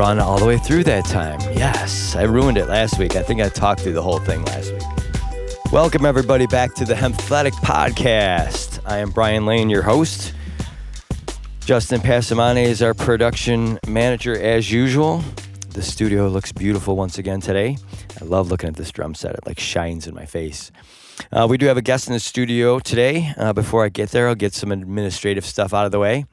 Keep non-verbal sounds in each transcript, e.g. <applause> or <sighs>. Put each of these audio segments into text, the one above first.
Run all the way through that time. Yes, I ruined it last week. I think I talked through the whole thing last week. Welcome, everybody, back to the Hemphatic Podcast. I am Brian Lane, your host. Justin Passamane is our production manager as usual. The studio looks beautiful once again today. I love looking at this drum set, it like shines in my face. Uh, we do have a guest in the studio today. Uh, before I get there, I'll get some administrative stuff out of the way.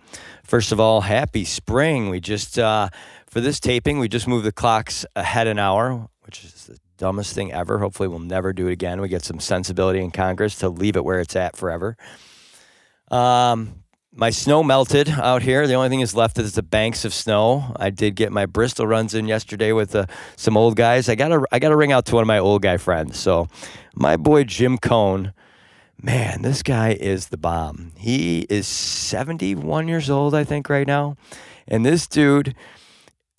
First of all, happy spring. We just, uh, for this taping, we just moved the clocks ahead an hour, which is the dumbest thing ever. Hopefully, we'll never do it again. We get some sensibility in Congress to leave it where it's at forever. Um, my snow melted out here. The only thing is left is the banks of snow. I did get my Bristol runs in yesterday with uh, some old guys. I got to I got to ring out to one of my old guy friends. So, my boy Jim Cone, man, this guy is the bomb. He is 71 years old, I think, right now, and this dude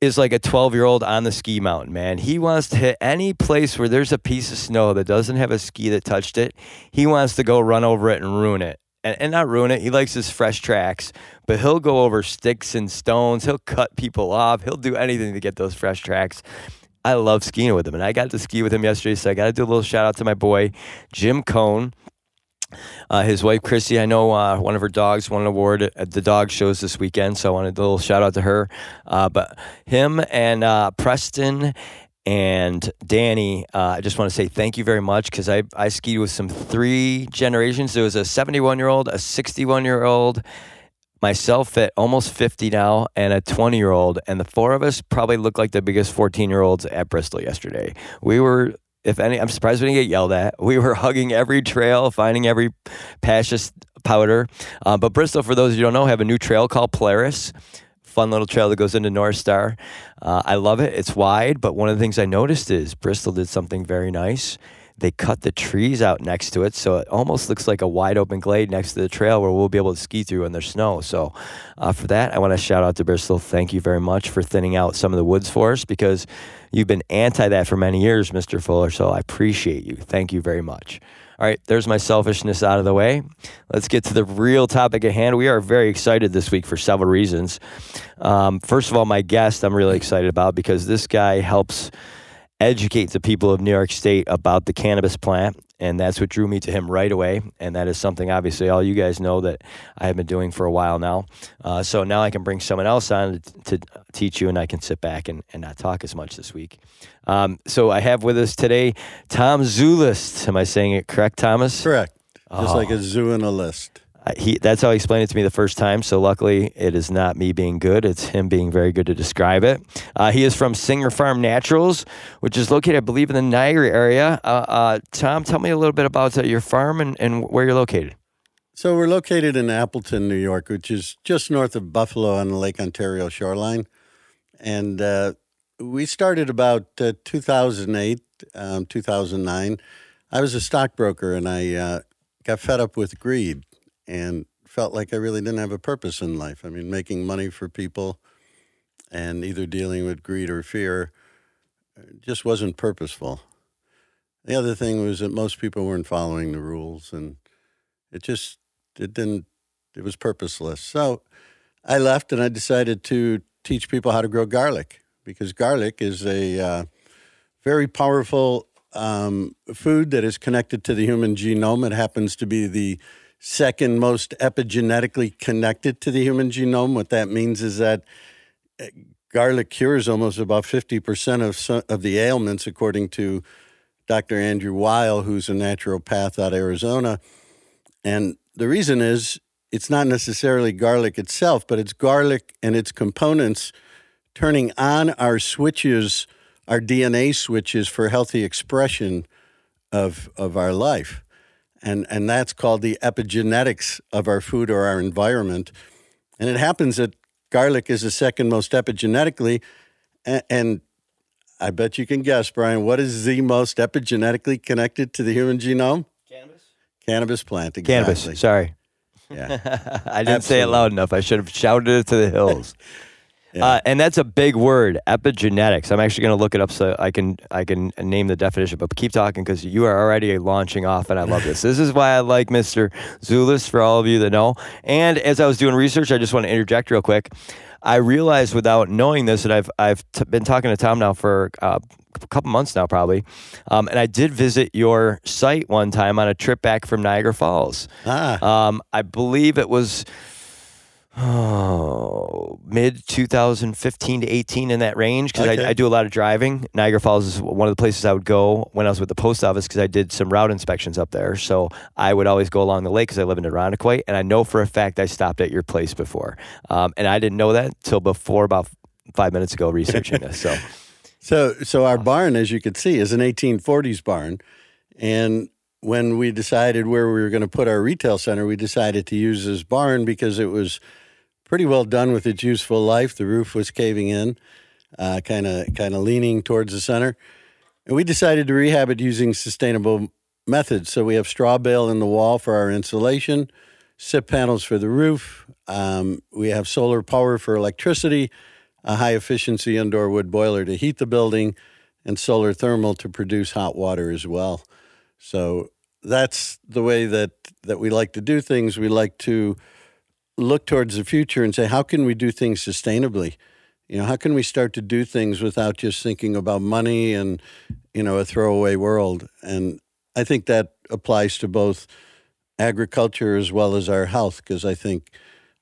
is like a 12 year old on the ski mountain, man. He wants to hit any place where there's a piece of snow that doesn't have a ski that touched it. He wants to go run over it and ruin it and, and not ruin it. He likes his fresh tracks, but he'll go over sticks and stones. He'll cut people off. He'll do anything to get those fresh tracks. I love skiing with him, and I got to ski with him yesterday, so I got to do a little shout out to my boy Jim Cone. Uh, his wife Chrissy, I know uh, one of her dogs won an award at the dog shows this weekend, so I wanted a little shout out to her. Uh, but him and uh, Preston and Danny, uh, I just want to say thank you very much because I, I skied with some three generations. There was a 71 year old, a 61 year old, myself at almost 50 now, and a 20 year old. And the four of us probably looked like the biggest 14 year olds at Bristol yesterday. We were, if any, I'm surprised we didn't get yelled at. We were <laughs> hugging every trail, finding every patch powder. Uh, but Bristol, for those of you who don't know, have a new trail called Polaris fun little trail that goes into North Star. Uh, I love it. It's wide, but one of the things I noticed is Bristol did something very nice. They cut the trees out next to it, so it almost looks like a wide open glade next to the trail where we'll be able to ski through when there's snow. So, uh, for that, I want to shout out to Bristol. Thank you very much for thinning out some of the woods for us because you've been anti that for many years, Mr. Fuller. So, I appreciate you. Thank you very much. All right, there's my selfishness out of the way. Let's get to the real topic at hand. We are very excited this week for several reasons. Um, first of all, my guest I'm really excited about because this guy helps educate the people of New York State about the cannabis plant and that's what drew me to him right away. And that is something, obviously, all you guys know that I have been doing for a while now. Uh, so now I can bring someone else on to, to, teach you, and I can sit back and, and not talk as much this week. Um, so I have with us today Tom Szulist. Am I saying it correct, Thomas? Correct. Just oh. like a zoo in a list he that's how he explained it to me the first time. So luckily, it is not me being good; it's him being very good to describe it. Uh, he is from Singer Farm Naturals, which is located, I believe, in the Niagara area. Uh, uh, Tom, tell me a little bit about uh, your farm and, and where you're located. So we're located in Appleton, New York, which is just north of Buffalo on the Lake Ontario shoreline, and uh, we started about uh, 2008, um, 2009. I was a stockbroker, and I got fed up with greed and felt like I really didn't have a purpose in life. I mean, making money for people and either dealing with greed or fear uh, just wasn't purposeful. The other thing was that most people weren't following the rules and it just it didn't it was purposeless. So I left and I decided to teach people how to grow garlic because garlic is a uh, very powerful um, food that is connected to the human genome. It happens to be the second most epigenetically connected to the human genome. What that means is that eh, garlic cures almost about 50% of, some, of the ailments, according to Dr. Andrew Weil, who's a naturopath out of Arizona. And the reason is it's not necessarily garlic itself, but it's garlic and its components turning on our switches, our DNA switches for healthy expression of, of our life and and that's called the epigenetics of our food or our environment. And it happens that garlic is the second most epigenetically, and, and I bet you can guess, Brian, what is the most epigenetically connected to the human genome? Cannabis. Cannabis plant. Exactly. Cannabis. Sorry. Yeah. <laughs> I didn't Absolutely. say it loud enough. I should have shouted it to the hills. <laughs> Yeah. Uh, and that's a big word, epigenetics. I'm actually going to look it up so I can I can name the definition. But keep talking because you are already launching off, and I love this. this is why I like Mr. Szulist for all of you that know. And as I was doing research, I just want to interject real quick. I realized without knowing this that I've I've t- been talking to Tom now for uh, a couple months now, probably. Um, and I did visit your site one time on a trip back from Niagara Falls. Ah, Um, I believe it was oh, <sighs> mid 2015 to 18 in that range because Okay. I, I do a lot of driving. Niagara Falls is one of the places I would go when I was with the post office because I did some route inspections up there. So I would always go along the lake because I live in Irondequoit, and I know for a fact I stopped at your place before, um, and I didn't know that till before about five minutes ago researching this. So <laughs> so so our barn, as you can see, is an 1840s barn, and when we decided where we were going to put our retail center, we decided to use this barn because it was pretty well done with its useful life. The roof was caving in, kind of kind of leaning towards the center, and we decided to rehab it using sustainable methods. So we have straw bale in the wall for our insulation, SIP panels for the roof. Um, we have solar power for electricity, a high efficiency indoor wood boiler to heat the building, and solar thermal to produce hot water as well. So that's the way that that we like to do things. We like to look towards the future and say, how can we do things sustainably? You know, how can we start to do things without just thinking about money and you know a throwaway world? And I think that applies to both agriculture as well as our health, because I think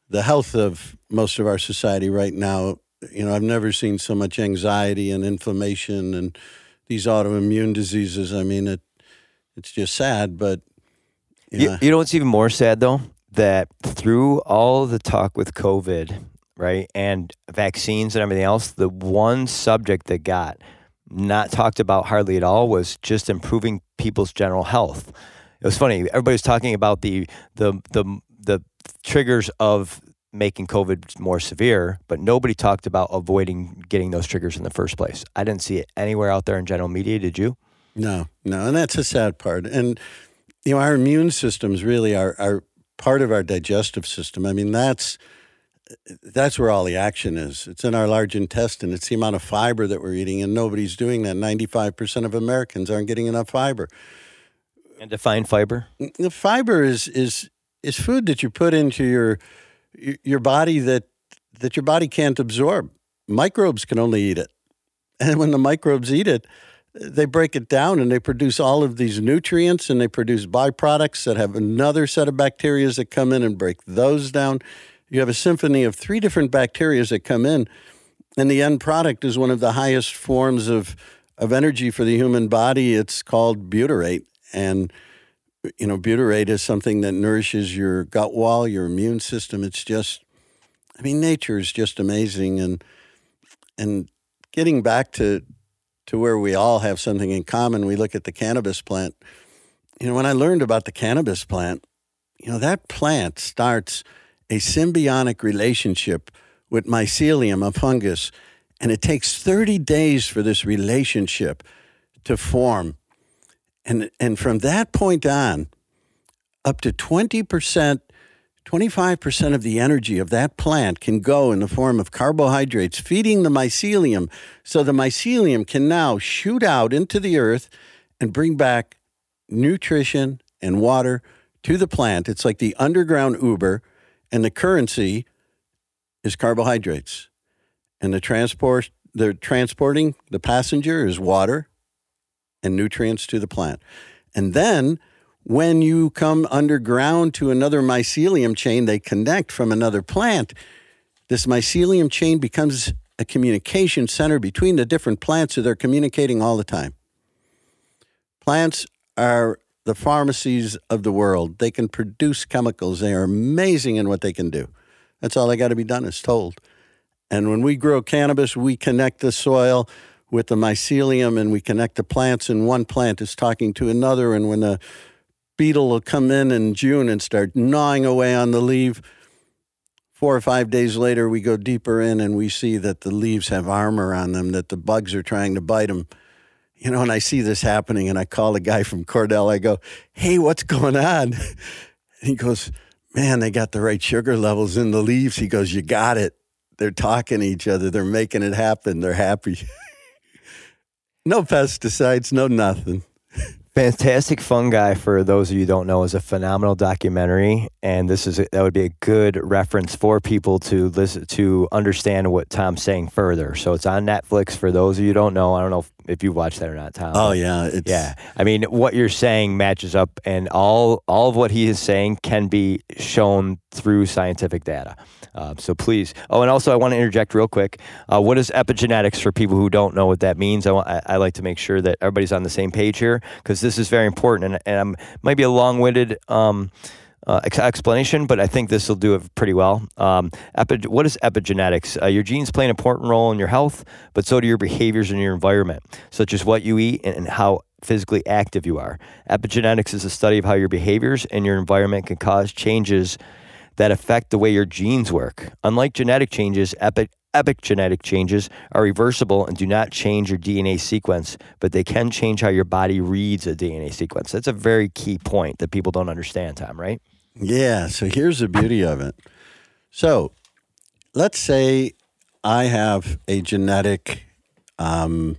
the health of most of our society right now, you know, I've never seen so much anxiety and inflammation and these autoimmune diseases. I mean, it it's just sad, but you You, know, you know what's even more sad though? That through all the talk with COVID, right, and vaccines and everything else, the one subject that got not talked about hardly at all was just improving people's general health. It was funny. Everybody's talking about the the the the triggers of making COVID more severe, but nobody talked about avoiding getting those triggers in the first place. I didn't see it anywhere out there in general media. Did you? No, no, and that's a sad part. And you know, our immune systems really are are part of our digestive system. I mean, that's that's where all the action is. It's in our large intestine. It's the amount of fiber that we're eating, and nobody's doing that. Ninety-five percent of Americans aren't getting enough fiber. And define fiber. The fiber is is is food that you put into your your body that that your body can't absorb. Microbes can only eat it, <laughs> and when the microbes eat it, they break it down and they produce all of these nutrients and they produce byproducts that have another set of bacteria that come in and break those down. You have a symphony of three different bacteria that come in, and the end product is one of the highest forms of of energy for the human body. It's called butyrate, and you know, butyrate is something that nourishes your gut wall, your immune system. It's just, I mean, nature is just amazing, and and getting back to to where we all have something in common. We look at the cannabis plant. You know, when I learned about the cannabis plant, you know, that plant starts a symbiotic relationship with mycelium, a fungus, and it takes 30 days for this relationship to form. And, and from that point on, up to 20%, 25% of the energy of that plant can go in the form of carbohydrates, feeding the mycelium. So the mycelium can now shoot out into the earth and bring back nutrition and water to the plant. It's like the underground Uber, and the currency is carbohydrates. And the transport, the transporting the passenger is water and nutrients to the plant. And then when you come underground to another mycelium chain, they connect from another plant. This mycelium chain becomes a communication center between the different plants, so they're communicating all the time. Plants are the pharmacies of the world. They can produce chemicals. They are amazing in what they can do. That's all they got to be done is told. And when we grow cannabis, we connect the soil with the mycelium and we connect the plants, and one plant is talking to another. And when a beetle will come in in June and start gnawing away on the leaf, four or five days later, we go deeper in and we see that the leaves have armor on them, that the bugs are trying to bite them. You know, and I see this happening, and I call the guy from Cornell. I go, "Hey, what's going on?" And <laughs> he goes, "Man, they got the right sugar levels in the leaves." He goes, "You got it. They're talking to each other. They're making it happen. They're happy. <laughs> no pesticides, no nothing. Fantastic Fungi, for those of you don't know, is a phenomenal documentary, and this is a, that would be a good reference for people to listen to understand what Tom's saying further. So it's on Netflix. For those of you don't know, I don't know if, if you watched that or not, Tom. Oh yeah, it's, yeah. I mean, what you're saying matches up, and all all of what he is saying can be shown through scientific data. Uh, so please. Oh, and also I want to interject real quick. Uh, what is epigenetics for people who don't know what that means? I, want, I, I like to make sure that everybody's on the same page here because this is very important, and, and I'm might be a long-winded. Um, uh, ex- explanation, but I think this will do it pretty well. Um, epi- what is epigenetics? Uh, your genes play an important role in your health, but so do your behaviors and your environment, such as what you eat and, and how physically active you are. Epigenetics is a study of how your behaviors and your environment can cause changes that affect the way your genes work. Unlike genetic changes, epi- epigenetic changes are reversible and do not change your DNA sequence, but they can change how your body reads a DNA sequence. That's a very key point that people don't understand, Tom, right? Yeah. So here's the beauty of it. So let's say I have a genetic, um,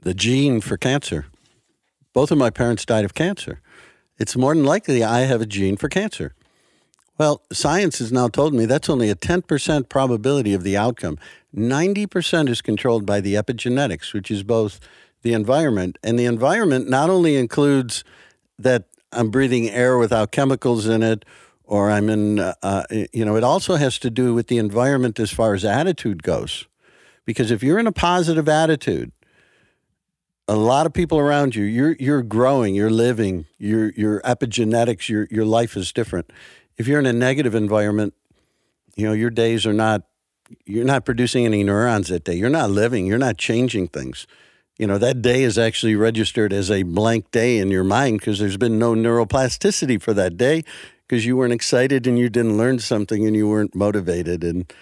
the gene for cancer. Both of my parents died of cancer. It's more than likely I have a gene for cancer. Well, science has now told me that's only a 10% probability of the outcome. 90% is controlled by the epigenetics, which is both the environment, and the environment not only includes that I'm breathing air without chemicals in it, or I'm in, uh, uh, you know, it also has to do with the environment as far as attitude goes. Because if you're in a positive attitude, a lot of people around you, you're you're growing, you're living, your your epigenetics, your your life is different. If you're in a negative environment, you know, your days are not you're not producing any neurons that day. You're not living, you're not changing things. You know, that day is actually registered as a blank day in your mind because there's been no neuroplasticity for that day because you weren't excited and you didn't learn something and you weren't motivated and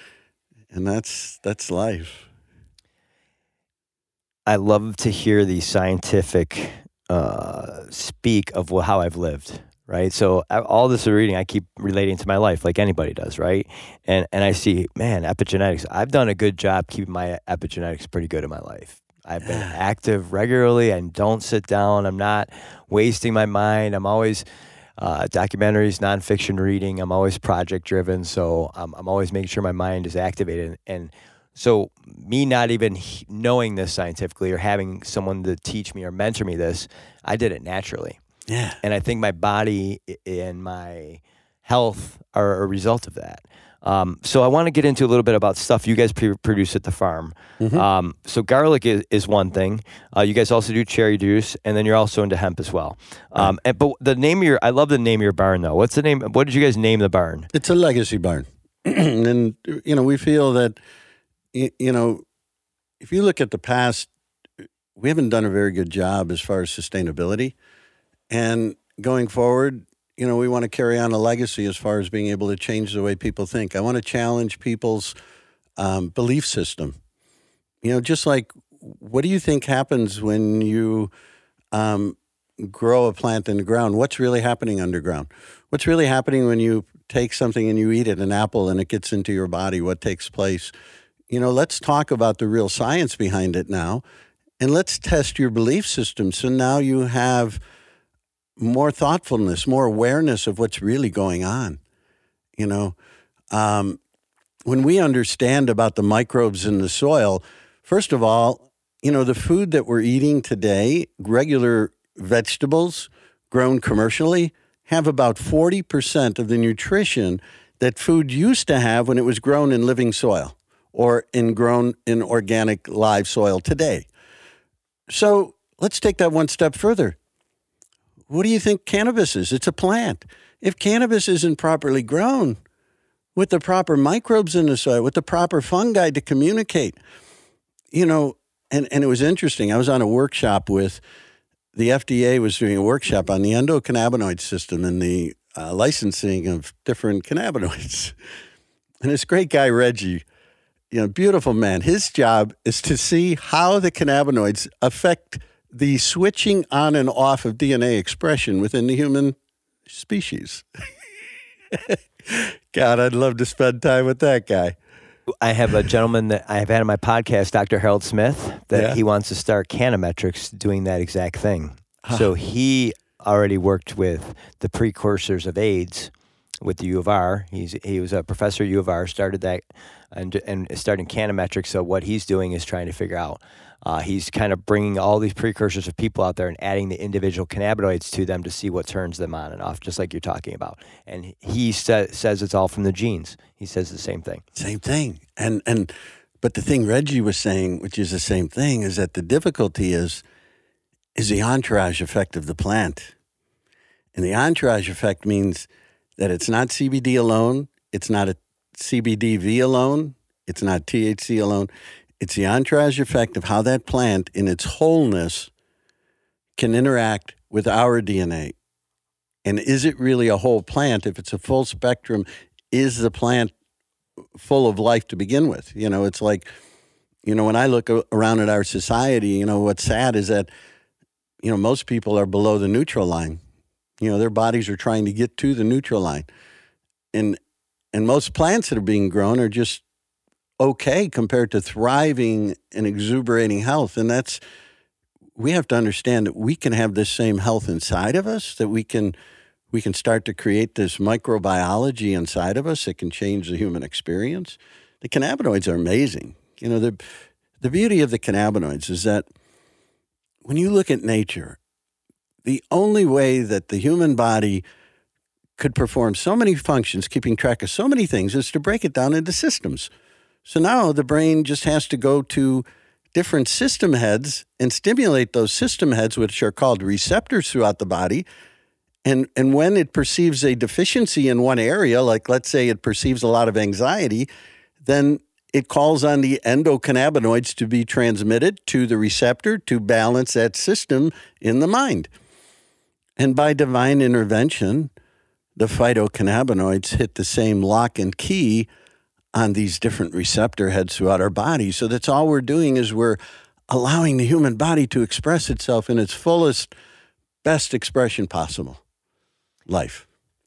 and that's that's life. I love to hear the scientific uh, speak of how I've lived. Right, so all this reading, I keep relating to my life, like anybody does, right? And and I see, man, epigenetics. I've done a good job keeping my epigenetics pretty good in my life. I've been active regularly and don't sit down. I'm not wasting my mind. I'm always uh, documentaries, nonfiction reading. I'm always project driven, so I'm, I'm always making sure my mind is activated. And so, me not even knowing this scientifically or having someone to teach me or mentor me this, I did it naturally. Yeah. And I think my body and my health are a result of that. Um, so I want to get into a little bit about stuff you guys pre- produce at the farm. Um, so garlic is, is one thing. Uh, you guys also do cherry juice, and then you're also into hemp as well. Um, and but the name of your I love the name of your barn though. What's the name? What did you guys name the barn? It's a legacy barn. <clears throat> and, you know, we feel that, y- you know, if you look at the past, we haven't done a very good job as far as sustainability. And going forward, you know, we want to carry on a legacy as far as being able to change the way people think. I want to challenge people's um, belief system. You know, just like what do you think happens when you um, grow a plant in the ground? What's really happening underground? What's really happening when you take something and you eat it, an apple, and it gets into your body? What takes place? You know, let's talk about the real science behind it now, and let's test your belief system. So now you have more thoughtfulness, more awareness of what's really going on. You know, um, when we understand about the microbes in the soil, first of all, you know, the food that we're eating today, regular vegetables grown commercially, have about 40% of the nutrition that food used to have when it was grown in living soil or in grown in organic live soil today. So let's take that one step further. What do you think cannabis is? It's a plant. If cannabis isn't properly grown with the proper microbes in the soil, with the proper fungi to communicate, you know, and, and it was interesting. I was on a workshop with the FDA was doing a workshop on the endocannabinoid system and the uh, licensing of different cannabinoids. <laughs> And this great guy, Reggie, you know, beautiful man, his job is to see how the cannabinoids affect the switching on and off of DNA expression within the human species. <laughs> God, I'd love to spend time with that guy. I have a gentleman that I have had on my podcast, Dr. Harold Smith, that Yeah. he wants to start Canometrics doing that exact thing. So he already worked with the precursors of AIDS with the U of R. He's he was a professor at U of R. Started that and and starting Canometrics. So what he's doing is trying to figure out. Uh, he's kind of bringing all these precursors of people out there and adding the individual cannabinoids to them to see what turns them on and off, just like you're talking about. And he sa- says it's all from the genes. He says the same thing. Same thing. And and but the thing Reggie was saying, which is the same thing, is that the difficulty is is the entourage effect of the plant. And the entourage effect means that it's not CBD alone, it's not a CBDV alone, it's not THC alone. It's the entourage effect of how that plant in its wholeness can interact with our DNA. And is it really a whole plant? If it's a full spectrum, is the plant full of life to begin with? You know, it's like, you know, when I look around at our society, you know, what's sad is that, you know, most people are below the neutral line. You know, their bodies are trying to get to the neutral line. And and most plants that are being grown are just okay compared to thriving and exuberating health. And that's we have to understand that we can have this same health inside of us, that we can we can start to create this microbiology inside of us that can change the human experience. The cannabinoids are amazing. You know, the the beauty of the cannabinoids is that when you look at nature the only way that the human body could perform so many functions, keeping track of so many things, is to break it down into systems. So now the brain just has to go to different system heads and stimulate those system heads, which are called receptors throughout the body. And, and when it perceives a deficiency in one area, like let's say it perceives a lot of anxiety, then it calls on the endocannabinoids to be transmitted to the receptor to balance that system in the mind. And by divine intervention, the phytocannabinoids hit the same lock and key on these different receptor heads throughout our body. So that's all we're doing is we're allowing the human body to express itself in its fullest, best expression possible life.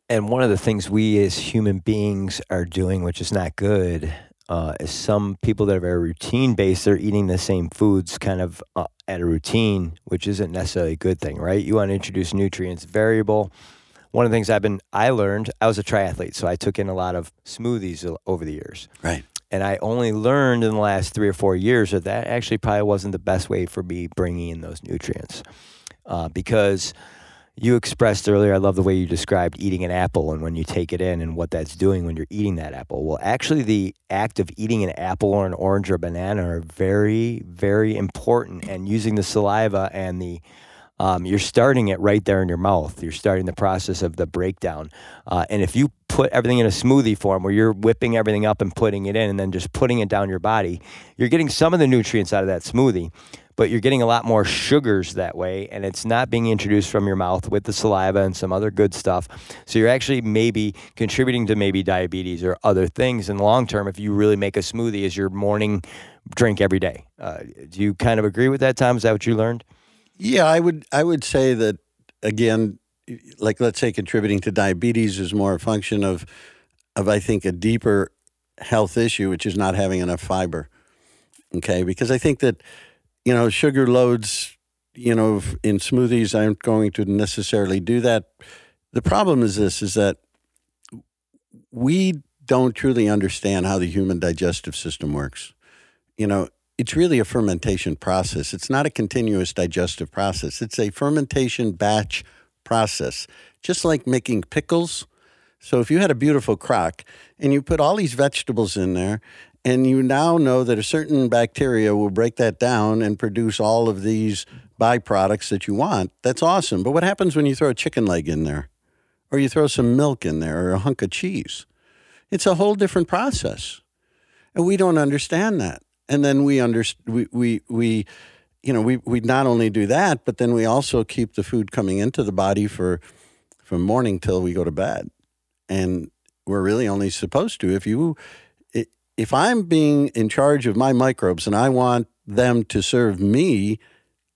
And one of the things we as human beings are doing, which is not good, uh, is some people that are very routine based, they're eating the same foods kind of uh, at a routine, which isn't necessarily a good thing, right? You want to introduce nutrients, variable. One of the things I've been, I learned, I was a triathlete, so I took in a lot of smoothies over the years. Right. And I only learned in the last three or four years that that actually probably wasn't the best way for me bringing in those nutrients. Uh, because you expressed earlier, I love the way you described eating an apple and when you take it in and what that's doing when you're eating that apple. Well, actually, the act of eating an apple or an orange or a banana are very, very important. And using the saliva and the um, you're starting it right there in your mouth. You're starting the process of the breakdown. Uh, and if you put everything in a smoothie form where you're whipping everything up and putting it in and then just putting it down your body, you're getting some of the nutrients out of that smoothie but you're getting a lot more sugars that way, and it's not being introduced from your mouth with the saliva and some other good stuff. So you're actually maybe contributing to maybe diabetes or other things in the long term if you really make a smoothie as your morning drink every day. Uh, do you kind of agree with that, Tom? Is that what you learned? Yeah, I would. I would say that again. Like let's say contributing to diabetes is more a function of, of I think a deeper health issue, which is not having enough fiber. Okay, because I think that you know, sugar loads, you know, in smoothies aren't going to necessarily do that. The problem is this is that we don't truly understand how the human digestive system works. You know, it's really a fermentation process. It's not a continuous digestive process. It's a fermentation batch process, just like making pickles. So if you had a beautiful crock and you put all these vegetables in there and you now know that a certain bacteria will break that down and produce all of these byproducts that you want. That's awesome. But what happens when you throw a chicken leg in there? Or you throw some milk in there or a hunk of cheese? It's a whole different process. And we don't understand that. And then we under, we, we, we you know, we, we not only do that, but then we also keep the food coming into the body for from morning till we go to bed. And we're really only supposed to if you if I'm being in charge of my microbes and I want them to serve me,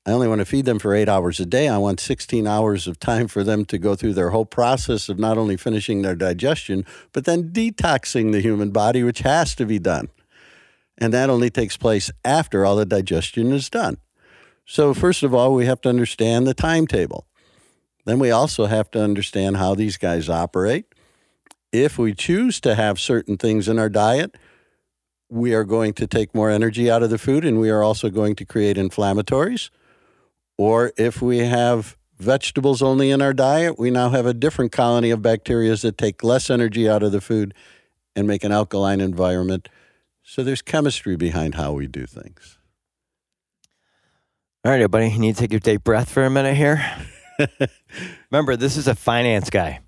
I only want to feed them for eight hours a day. I want 16 hours of time for them to go through their whole process of not only finishing their digestion, but then detoxing the human body, which has to be done. And that only takes place after all the digestion is done. So, first of all, we have to understand the timetable. Then we also have to understand how these guys operate. If we choose to have certain things in our diet, we are going to take more energy out of the food and we are also going to create inflammatories. Or if we have vegetables only in our diet, we now have a different colony of bacteria that take less energy out of the food and make an alkaline environment. So there's chemistry behind how we do things. All right, everybody, you need to take your deep breath for a minute here. <laughs> Remember, this is a finance guy.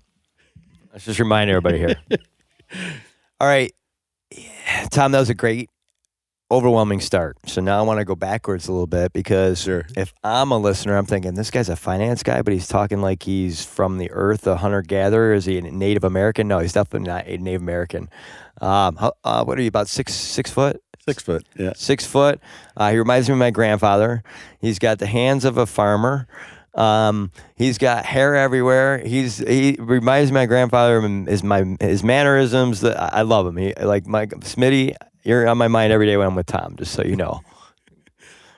Let's just remind everybody here. <laughs> All right, Tom, that was a great, overwhelming start. So now I want to go backwards a little bit because Sure. if I'm a listener, I'm thinking this guy's a finance guy, but he's talking like he's from the earth, a hunter gatherer. Is he a Native American? No, he's definitely not a Native American. Um, how, uh, what are you about six six foot? Six foot, yeah. six foot. Uh, he reminds me of my grandfather. He's got the hands of a farmer. Um, he's got hair everywhere. He's he reminds me of my grandfather and his my his mannerisms. That I I love him. He like my Smitty. You're on my mind every day when I'm with Tom. Just so you know.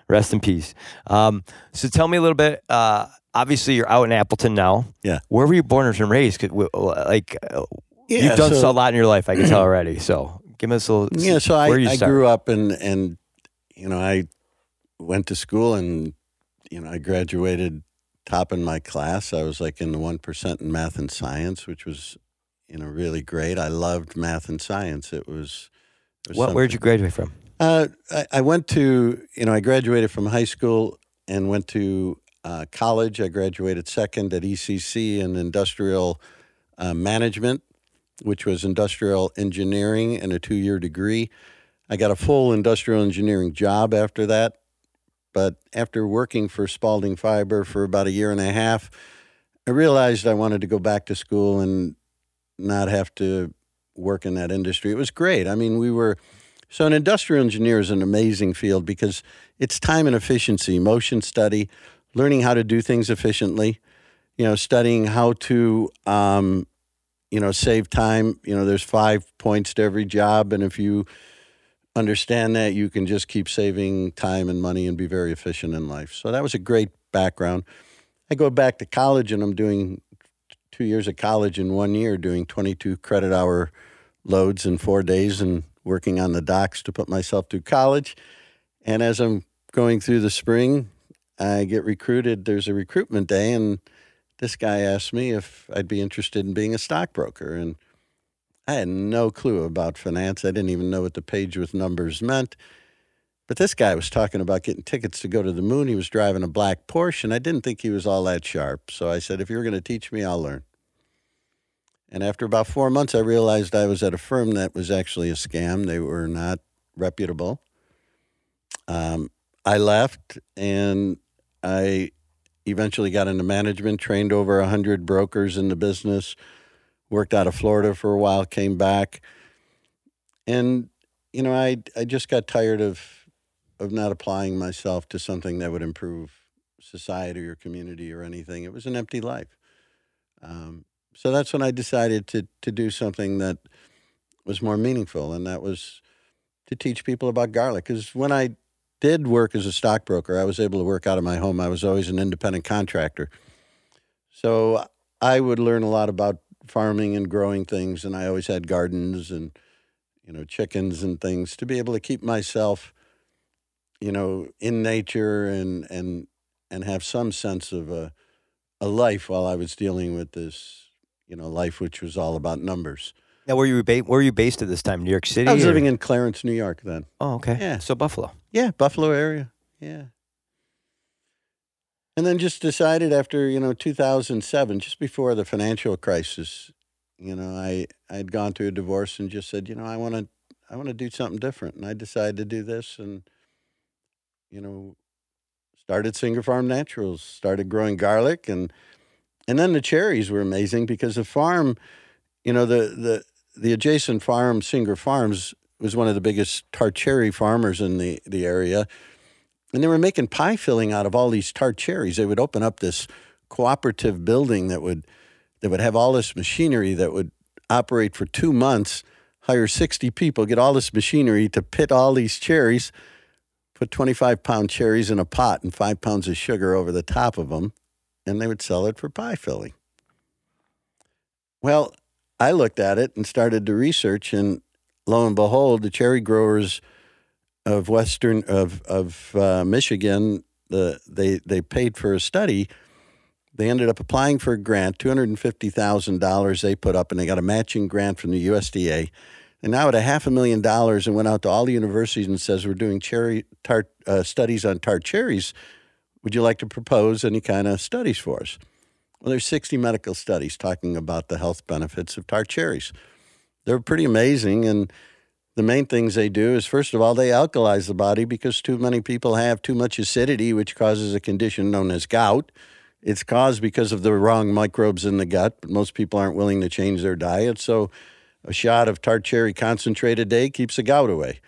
Rest in peace. Um, so tell me a little bit. Uh, obviously, you're out in Appleton now. Yeah. Where were you born and raised? Like uh, Yeah, you've done so- so, a lot in your life. I can tell <clears throat> already. So give us a little. Yeah, so I, I grew up and and you know I went to school and you know I graduated top in my class. I was like in the one percent in math and science, which was you know really great. I loved math and science. It was. It was What? Where'd you graduate from? Uh, I, I went to you know I graduated from high school and went to uh, college. I graduated second at ECC in industrial uh, management, which was industrial engineering and a two-year degree. I got a full industrial engineering job after that, but after working for Spaulding Fibre for about a year and a half, I realized I wanted to go back to school and not have to work in that industry. It was great. I mean, we were so an industrial engineer is an amazing field because it's time and efficiency, motion study, learning how to do things efficiently, you know, studying how to um, you know, save time. You know, there's five points to every job and if you understand that, you can just keep saving time and money and be very efficient in life. So that was a great background. I go back to college and I'm doing two years of college in one year, doing 22 credit hour loads in four days and working on the docks to put myself through college. And as I'm going through the spring, I get recruited. There's a recruitment day, and this guy asked me if I'd be interested in being a stockbroker. And I had no clue about finance. I didn't even know what the page with numbers meant. But this guy was talking about getting tickets to go to the moon. He was driving a black Porsche, and I didn't think he was all that sharp. So I said, if you're going to teach me, I'll learn. And after about four months, I realized I was at a firm that was actually a scam. They were not reputable. Um, I left and I eventually got into management, trained over 100 brokers in the business, worked out of Florida for a while, came back. And, you know, I, I just got tired of, of not applying myself to something that would improve society or community or anything. It was an empty life. Um, so that's when I decided to to do something that was more meaningful, and that was to teach people about garlic. Because when I did work as a stockbroker, I was able to work out of my home. I was always an independent contractor, so I would learn a lot about farming and growing things, and I always had gardens and you know chickens and things to be able to keep myself, you know, in nature and and and have some sense of a a life while I was dealing with this, you know, life which was all about numbers. Now, where were you ba- where were you based at this time? New York City. I was or- living in Clarence, New York then. Oh, okay. Yeah. So Buffalo. Yeah, Buffalo area. Yeah. And then just decided after, you know, 2007, just before the financial crisis, you know, I I'd gone through a divorce and just said, you know, I want to I want to do something different. And I decided to do this and you know, started Singer Farm Naturals, started growing garlic and and then the cherries were amazing because the farm, you know, the the the adjacent farm, Singer Farms, was one of the biggest tart cherry farmers in the, the area. And they were making pie filling out of all these tart cherries. They would open up this cooperative building that would that would have all this machinery that would operate for two months, hire 60 people, get all this machinery to pit all these cherries, put 25 pound cherries in a pot and five pounds of sugar over the top of them, and they would sell it for pie filling. Well, I looked at it and started to research, and lo and behold, the cherry growers of Western of of uh, Michigan, the they they paid for a study. They ended up applying for a grant, two hundred and fifty thousand dollars they put up, and they got a matching grant from the USDA. And now at a half a million dollars, and went out to all the universities and says we're doing cherry tart uh, studies on tart cherries. Would you like to propose any kind of studies for us? Well, there's 60 medical studies talking about the health benefits of tart cherries. They're pretty amazing, and the main things they do is first of all they alkalize the body because too many people have too much acidity, which causes a condition known as gout. It's caused because of the wrong microbes in the gut, but most people aren't willing to change their diet. So, a shot of tart cherry concentrate a day keeps the gout away.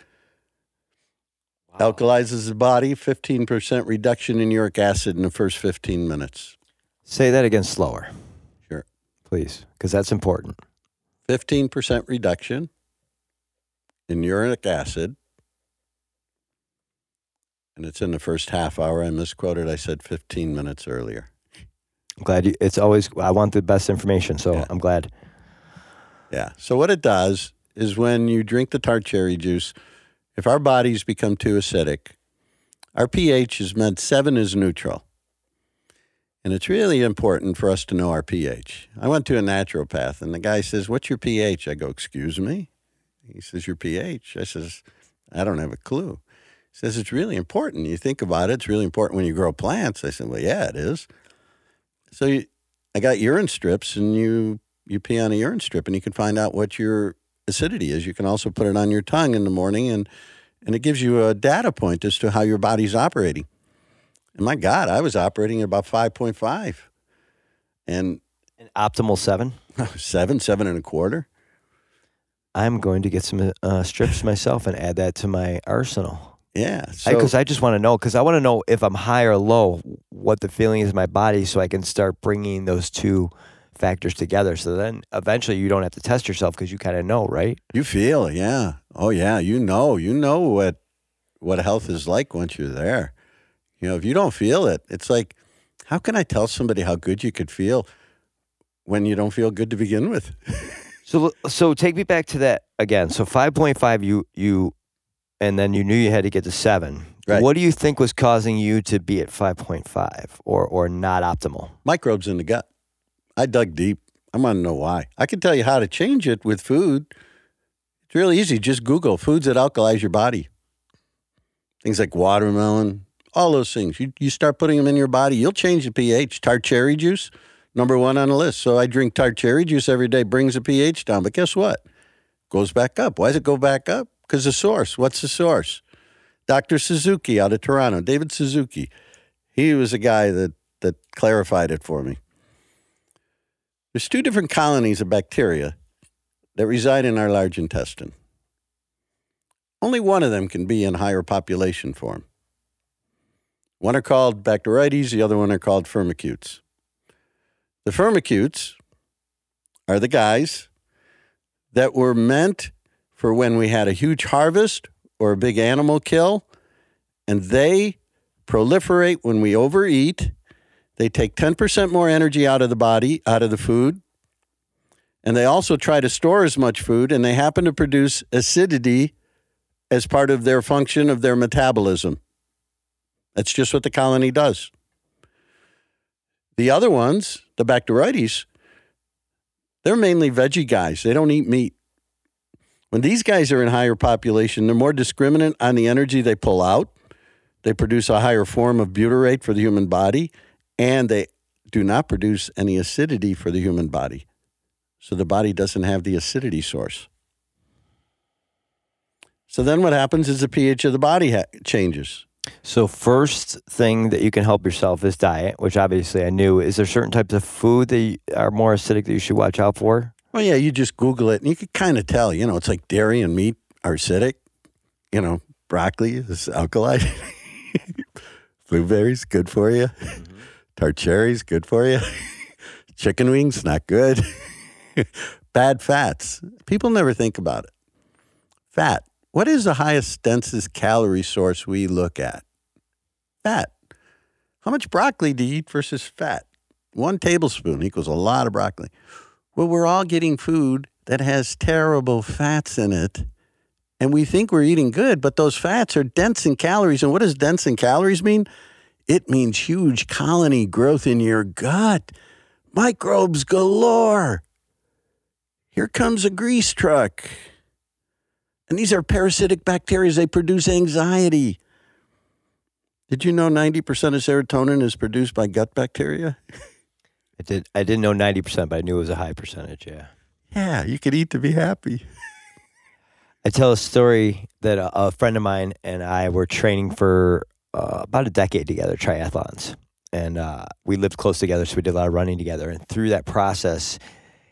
Alkalizes the body, 15% reduction in uric acid in the first 15 minutes. Say that again slower. Sure. Please, because that's important. 15% reduction in uric acid. And it's in the first half hour. I misquoted. I said 15 minutes earlier. I'm glad you, it's always, I want the best information, so yeah. I'm glad. Yeah. So, what it does is when you drink the tart cherry juice, if our bodies become too acidic, our pH is meant seven is neutral. And it's really important for us to know our pH. I went to a naturopath and the guy says, What's your pH? I go, Excuse me? He says, Your pH. I says, I don't have a clue. He says, It's really important. You think about it, it's really important when you grow plants. I said, Well, yeah, it is. So you, I got urine strips and you you pee on a urine strip and you can find out what your acidity is. You can also put it on your tongue in the morning and and it gives you a data point as to how your body's operating. And my God, I was operating at about 5.5. And an optimal seven? <laughs> seven, seven and a quarter. I'm going to get some uh, strips myself and add that to my arsenal. Yeah. Because I, I, just want to know, because I want to know if I'm high or low, what the feeling is in my body so I can start bringing those two factors together. So then eventually you don't have to test yourself because you kind of know, right? You feel, yeah. Oh, yeah. You know, you know what, what health is like once you're there. You know, if you don't feel it, it's like, how can I tell somebody how good you could feel when you don't feel good to begin with? <laughs> so, so take me back to that again. So, five point five, you you, and then you knew you had to get to seven. Right. What do you think was causing you to be at five point five or or not optimal? Microbes in the gut. I dug deep. I want to know why. I can tell you how to change it with food. It's really easy. Just Google foods that alkalize your body. Things like watermelon, all those things. You, you start putting them in your body, you'll change the pH. Tart cherry juice, number one on the list. So I drink tart cherry juice every day, brings the pH down. But guess what? Goes back up. Why does it go back up? Because the source. What's the source? Dr. Suzuki out of Toronto, David Suzuki. He was a guy that, that clarified it for me. There's two different colonies of bacteria that reside in our large intestine. Only one of them can be in higher population form. One are called Bacteroides, the other one are called firmicutes. The firmicutes are the guys that were meant for when we had a huge harvest or a big animal kill, and they proliferate when we overeat. They take 10% more energy out of the body, out of the food, and they also try to store as much food, and they happen to produce acidity as part of their function of their metabolism. That's just what the colony does. The other ones, the Bacteroides, they're mainly veggie guys. They don't eat meat. When these guys are in higher population, they're more discriminant on the energy they pull out. They produce a higher form of butyrate for the human body, and they do not produce any acidity for the human body. So the body doesn't have the acidity source. So then what happens is the pH of the body ha- changes. So first thing that you can help yourself is diet, which obviously I knew. Is there certain types of food that are more acidic that you should watch out for? Well, yeah, you just Google it and you can kind of tell. You know, it's like dairy and meat are acidic. You know, broccoli is alkaline. <laughs> Blueberries good for you. Mm-hmm. Tart cherries good for you. <laughs> Chicken wings not good. <laughs> Bad fats. People never think about it. Fat what is the highest, densest calorie source we look at? Fat. How much broccoli do you eat versus fat? One tablespoon equals a lot of broccoli. Well, we're all getting food that has terrible fats in it. And we think we're eating good, but those fats are dense in calories. And what does dense in calories mean? It means huge colony growth in your gut, microbes galore. Here comes a grease truck. And these are parasitic bacteria. They produce anxiety. Did you know 90% of serotonin is produced by gut bacteria? <laughs> I did. I didn't know ninety percent, but I knew it was a high percentage. Yeah. Yeah, you could eat to be happy. <laughs> I tell a story that a, a friend of mine and I were training for uh, about a decade together, triathlons, and uh, we lived close together, so we did a lot of running together. And through that process,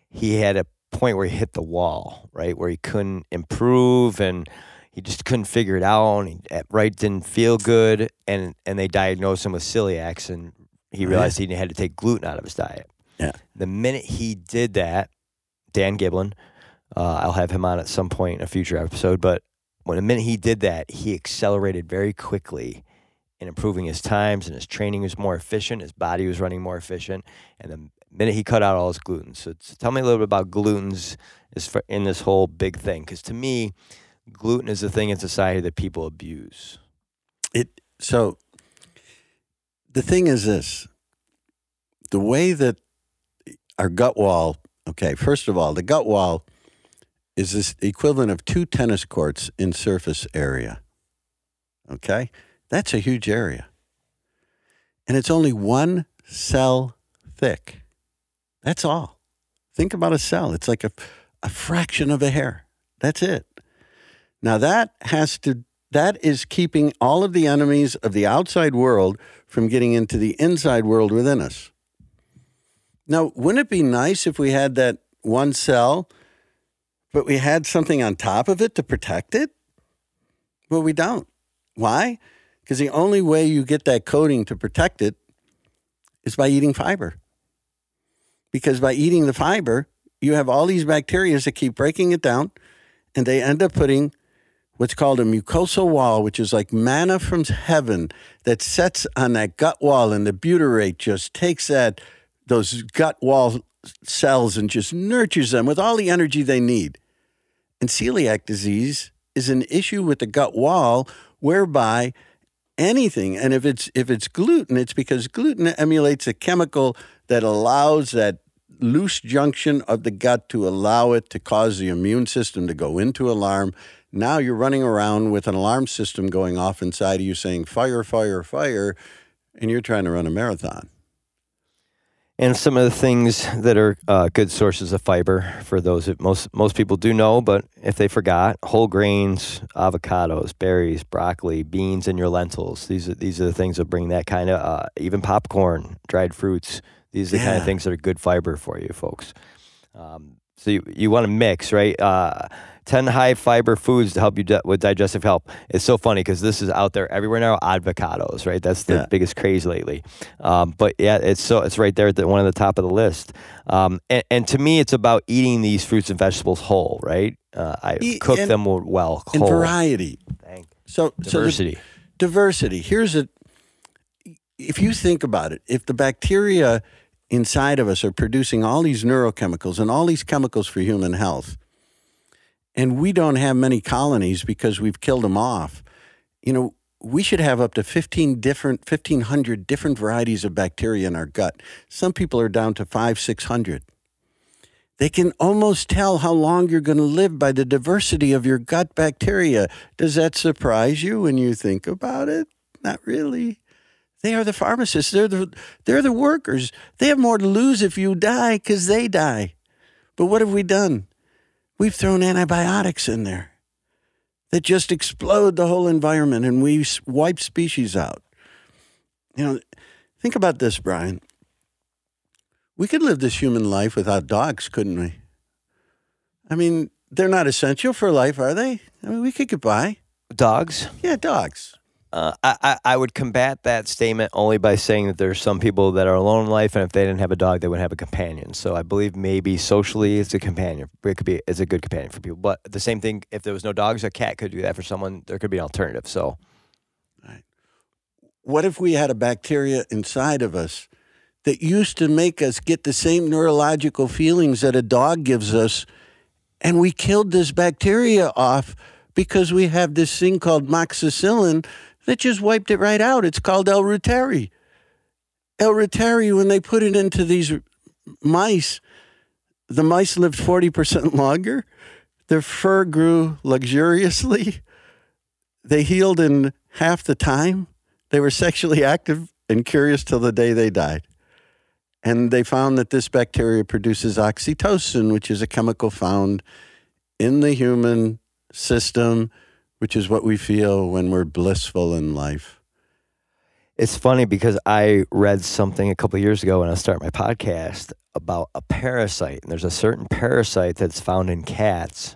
he had a point where he hit the wall, right, where he couldn't improve and he just couldn't figure it out. And he, right, didn't feel good, and and they diagnosed him with celiacs, and he realized he had to take gluten out of his diet. Yeah. The minute he did that, Dan Giblin, uh, I'll have him on at some point in a future episode. But when the minute he did that, he accelerated very quickly in improving his times, and his training was more efficient. His body was running more efficient, and the minute he cut out all his gluten. So, so tell me a little bit about gluten's is for, in this whole big thing, because to me, gluten is the thing in society that people abuse. It so the thing is this the way that our gut wall okay first of all the gut wall is this equivalent of two tennis courts in surface area okay that's a huge area and it's only one cell thick that's all think about a cell it's like a, a fraction of a hair that's it now that has to that is keeping all of the enemies of the outside world from getting into the inside world within us. Now, wouldn't it be nice if we had that one cell, but we had something on top of it to protect it? Well, we don't. Why? Because the only way you get that coating to protect it is by eating fiber. Because by eating the fiber, you have all these bacteria that keep breaking it down, and they end up putting what's called a mucosal wall, which is like manna from heaven that sets on that gut wall, and the butyrate just takes that those gut wall cells and just nurtures them with all the energy they need. And celiac disease is an issue with the gut wall whereby anything and if it's if it's gluten it's because gluten emulates a chemical that allows that loose junction of the gut to allow it to cause the immune system to go into alarm now you're running around with an alarm system going off inside of you saying fire, fire, fire, and you're trying to run a marathon. And some of the things that are uh, good sources of fiber for those that most most people do know, but if they forgot, whole grains, avocados, berries, broccoli, beans, and your lentils. These are these are the things that bring that kind of uh, even popcorn, dried fruits. These are the kind of things that are good fiber for you, folks. Um, so you, you want to mix, right? Uh, 10 high fiber foods to help you di- with digestive health. It's so funny because this is out there everywhere now. Avocados, right? That's the Yeah. biggest craze lately. Um, but yeah, it's so it's right there at the, one of the top of the list. Um, and, and to me, it's about eating these fruits and vegetables whole, right? Uh, I Eat- cook and- them well, And variety. Thank- So, so diversity. diversity. Here's a if you think about it, if the bacteria inside of us are producing all these neurochemicals and all these chemicals for human health, and we don't have many colonies because we've killed them off, you know, we should have up to 15 different 1500 different varieties of bacteria in our gut. Some people are down to 5 600. They can almost tell how long you're going to live by the diversity of your gut bacteria. Does that surprise you when you think about it? Not really. They are the pharmacists. They're the they're the workers. They have more to lose if you die because they die. But what have we done? We've thrown antibiotics in there that just explode the whole environment, and we wipe species out. You know, think about this, Brian. We could live this human life without dogs, couldn't we? I mean, they're not essential for life, are they? I mean, we could get by. Dogs. Yeah, dogs. Uh, I, I would combat that statement only by saying that there's some people that are alone in life, and if they didn't have a dog, they would have a companion. So I believe maybe socially it's a companion. It could be it's a good companion for people. But the same thing, if there was no dogs, a cat could do that for someone. There could be an alternative. So What if we had a bacteria inside of us that used to make us get the same neurological feelings that a dog gives us, and we killed this bacteria off because we have this thing called amoxicillin that just wiped it right out. It's called L. reuteri. L. reuteri, when they put it into these mice, the mice lived 40% <laughs> longer. Their fur grew luxuriously. They healed in half the time. They were sexually active and curious till the day they died. And they found that this bacteria produces oxytocin, which is a chemical found in the human system, which is what we feel when we're blissful in life. It's funny because I read something a couple of years ago when I started my podcast about a parasite. And there's a certain parasite that's found in cats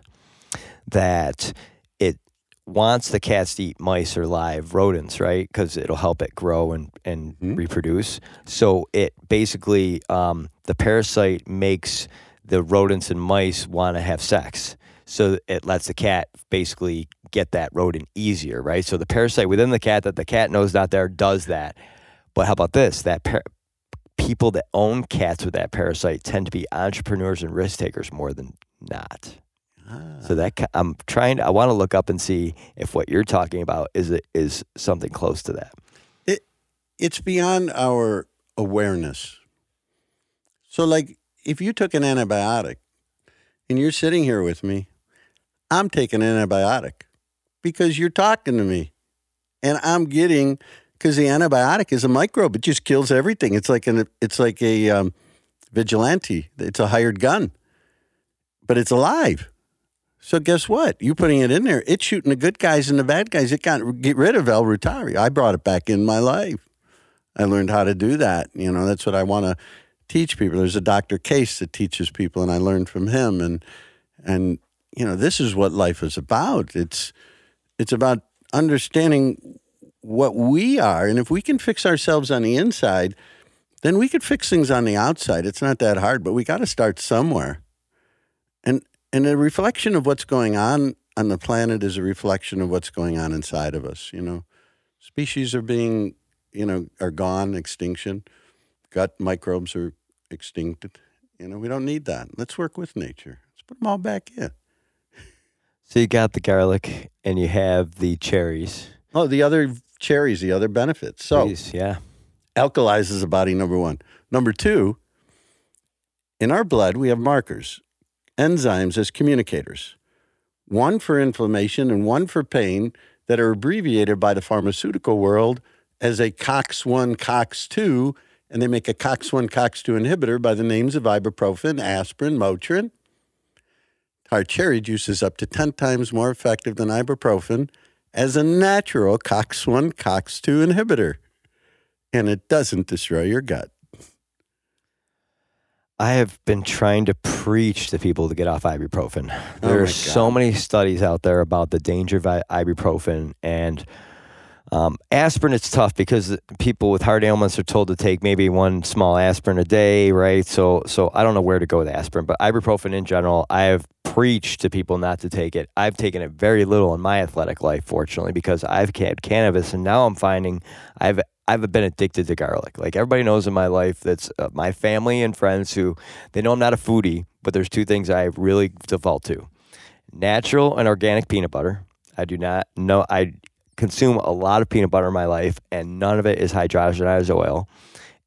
that it wants the cats to eat mice or live rodents, right? Because it'll help it grow and, and Mhm. reproduce. So it basically, um, the parasite makes the rodents and mice want to have sex. So it lets the cat basically get that rodent easier, right? So the parasite within the cat that the cat knows not there does that. But how about this? That par- people that own cats with that parasite tend to be entrepreneurs and risk takers more than not. So ah. that I'm trying. I want to look up and see if what you're talking about is it is something close to that. It it's beyond our awareness. So, like, if you took an antibiotic and you're sitting here with me, I'm taking an antibiotic because you're talking to me and I'm getting because the antibiotic is a microbe. It just kills everything. It's like an it's like a um, vigilante. It's a hired gun, but it's alive. So guess what? You putting it in there, it's shooting the good guys and the bad guys. It can't get rid of L. reuteri. I brought it back in my life. I learned how to do that. You know, that's what I want to teach people. There's a Dr. Case that teaches people, and I learned from him. And and you know, this is what life is about. It's it's about understanding what we are, and if we can fix ourselves on the inside, then we could fix things on the outside. It's not that hard, but we got to start somewhere. And and a reflection of what's going on on the planet is a reflection of what's going on inside of us. You know, species are being you know, are gone, extinction. Gut microbes are extincted. You know, we don't need that. Let's work with nature. Let's put them all back in. So you got the garlic and you have the cherries. Oh, the other cherries, the other benefits. So, Please, yeah. alkalizes the body, number one. Number two, in our blood, we have markers, enzymes as communicators, one for inflammation and one for pain that are abbreviated by the pharmaceutical world as a COX1, COX2, and they make a COX1, COX2 inhibitor by the names of ibuprofen, aspirin, Motrin. Our cherry juice is up to 10 times more effective than ibuprofen as a natural COX1, COX2 inhibitor and it doesn't destroy your gut. I have been trying to preach to people to get off ibuprofen. Oh There my are so many studies out there about the danger of ibuprofen and um, aspirin. It's tough because people with heart ailments are told to take maybe one small aspirin a day, right? So, so I don't know where to go with aspirin, but ibuprofen in general, I have preached to people not to take it. I've taken it very little in my athletic life, fortunately, because I've had cannabis, and now I'm finding I've I've been addicted to garlic. Like everybody knows in my life, that's uh, my family and friends who they know I'm not a foodie, but there's two things I really default to: natural and organic peanut butter. I do not know. I consume a lot of peanut butter in my life, and none of it is hydrogenized oil.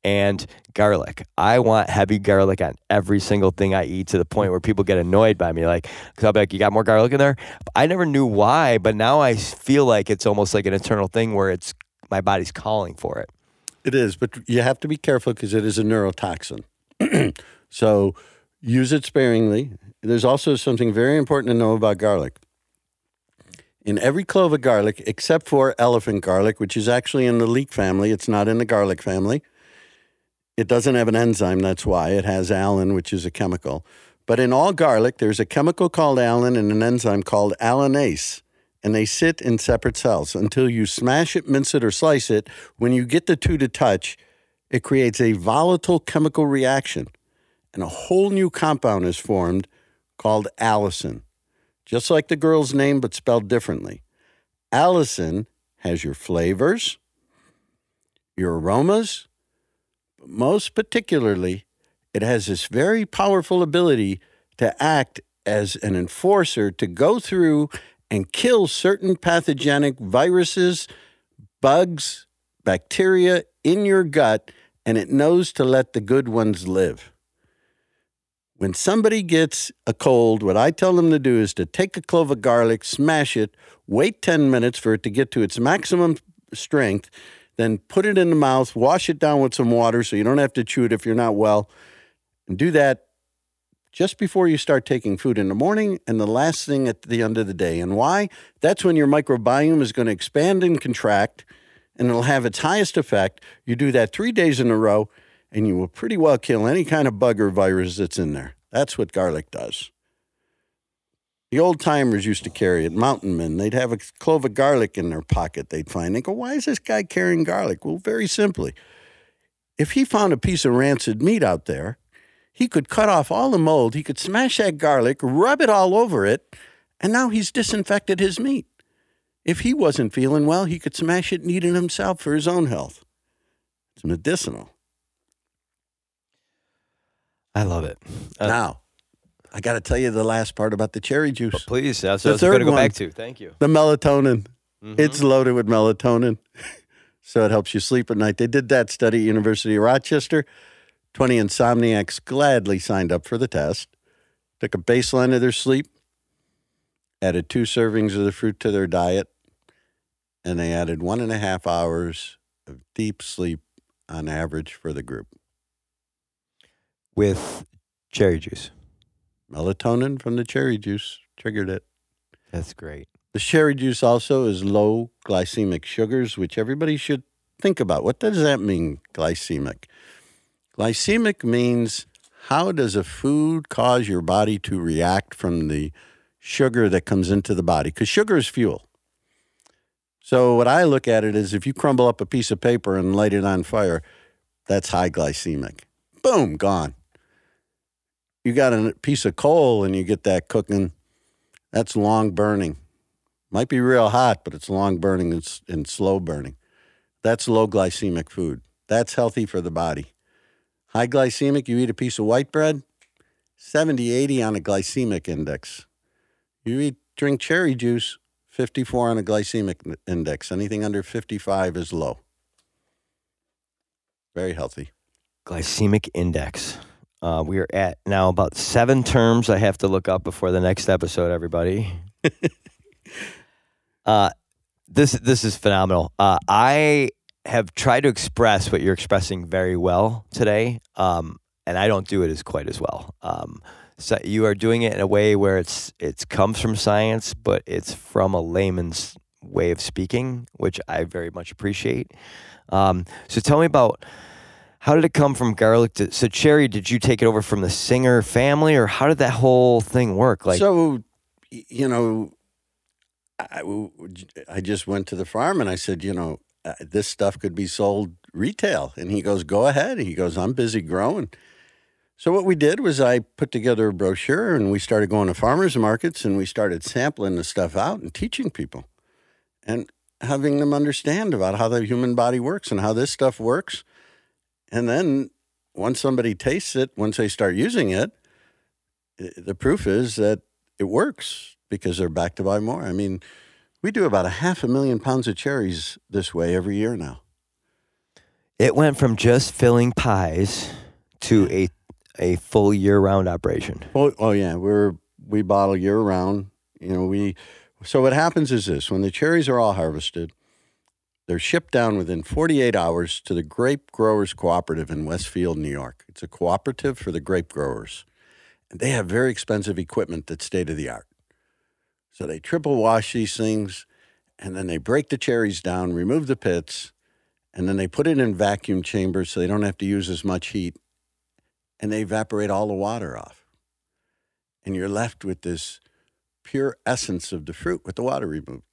And garlic. I want heavy garlic on every single thing I eat to the point where people get annoyed by me. Like, because I'll be like, you got more garlic in there? I never knew why, but now I feel like it's almost like an internal thing where it's my body's calling for it. It is, but you have to be careful because it is a neurotoxin. <clears throat> so use it sparingly. There's also something very important to know about garlic. In every clove of garlic, except for elephant garlic, which is actually in the leek family, it's not in the garlic family. It doesn't have an enzyme, that's why. It has alliin, which is a chemical. But in all garlic, there's a chemical called alliin and an enzyme called alliinase. and they sit in separate cells until you smash it, mince it, or slice it. When you get the two to touch, it creates a volatile chemical reaction, and a whole new compound is formed called allicin, just like the girl's name, but spelled differently. Allicin has your flavors, your aromas, but most particularly, it has this very powerful ability to act as an enforcer to go through and kill certain pathogenic viruses, bugs, bacteria in your gut, and it knows to let the good ones live. When somebody gets a cold, what I tell them to do is to take a clove of garlic, smash it, wait 10 minutes for it to get to its maximum strength, then put it in the mouth, wash it down with some water so you don't have to chew it if you're not well, and do that just before you start taking food in the morning and the last thing at the end of the day. And why? That's when your microbiome is going to expand and contract and it'll have its highest effect. You do that three days in a row and you will pretty well kill any kind of bug or virus that's in there. That's what garlic does. The old timers used to carry it, mountain men. They'd have a clove of garlic in their pocket, they'd find. They go, Why is this guy carrying garlic? Well, very simply. If he found a piece of rancid meat out there, he could cut off all the mold, he could smash that garlic, rub it all over it, and now he's disinfected his meat. If he wasn't feeling well, he could smash it and eat it himself for his own health. It's medicinal. I love it. Uh, now, I got to tell you the last part about the cherry juice. please, that's The what I was going third to go one. back to. Thank you. The melatonin. Mhm. It's loaded with melatonin. <laughs> so it helps you sleep at night. They did that study at University of Rochester. 20 insomniacs gladly signed up for the test, took a baseline of their sleep, added two servings of the fruit to their diet, and they added one and a half hours of deep sleep on average for the group. With cherry juice. Melatonin from the cherry juice triggered it. That's great. The cherry juice also is low glycemic sugars, which everybody should think about. What does that mean, glycemic? Glycemic means how does a food cause your body to react from the sugar that comes into the body? Because sugar is fuel. So, what I look at it is if you crumble up a piece of paper and light it on fire, that's high glycemic. Boom, gone. You got a piece of coal and you get that cooking, that's long burning. Might be real hot, but it's long burning and, and slow burning. That's low glycemic food. That's healthy for the body. High glycemic, you eat a piece of white bread, 70, 80 on a glycemic index. You eat, drink cherry juice, 54 on a glycemic index. Anything under 55 is low. Very healthy. Glycemic index. Uh, we are at now about seven terms I have to look up before the next episode, everybody. <laughs> uh, this this is phenomenal. Uh, I have tried to express what you're expressing very well today, um, and I don't do it as quite as well. Um, so you are doing it in a way where it's it's comes from science, but it's from a layman's way of speaking, which I very much appreciate. Um, so tell me about how did it come from garlic to so cherry? Did you take it over from the Singer family, or how did that whole thing work? Like, so, you know, I, I just went to the farm and I said, you know, uh, this stuff could be sold retail. And he goes, go ahead. He goes, I'm busy growing. So what we did was I put together a brochure and we started going to farmers markets and we started sampling the stuff out and teaching people and having them understand about how the human body works and how this stuff works. And then once somebody tastes it, once they start using it, the proof is that it works because they're back to buy more. I mean, we do about a half a million pounds of cherries this way every year now. it went from just filling pies to a a full year round operation. Oh, oh yeah, we're we bottle year round. You know, we so what happens is this: when the cherries are all harvested, they're shipped down within 48 hours to the Grape Growers Cooperative in Westfield, New York. It's a cooperative for the grape growers, and they have very expensive equipment that's state of the art. So they triple wash these things, and then they break the cherries down, remove the pits, and then they put it in vacuum chambers so they don't have to use as much heat, and they evaporate all the water off and you're left with this pure essence of the fruit with the water removed.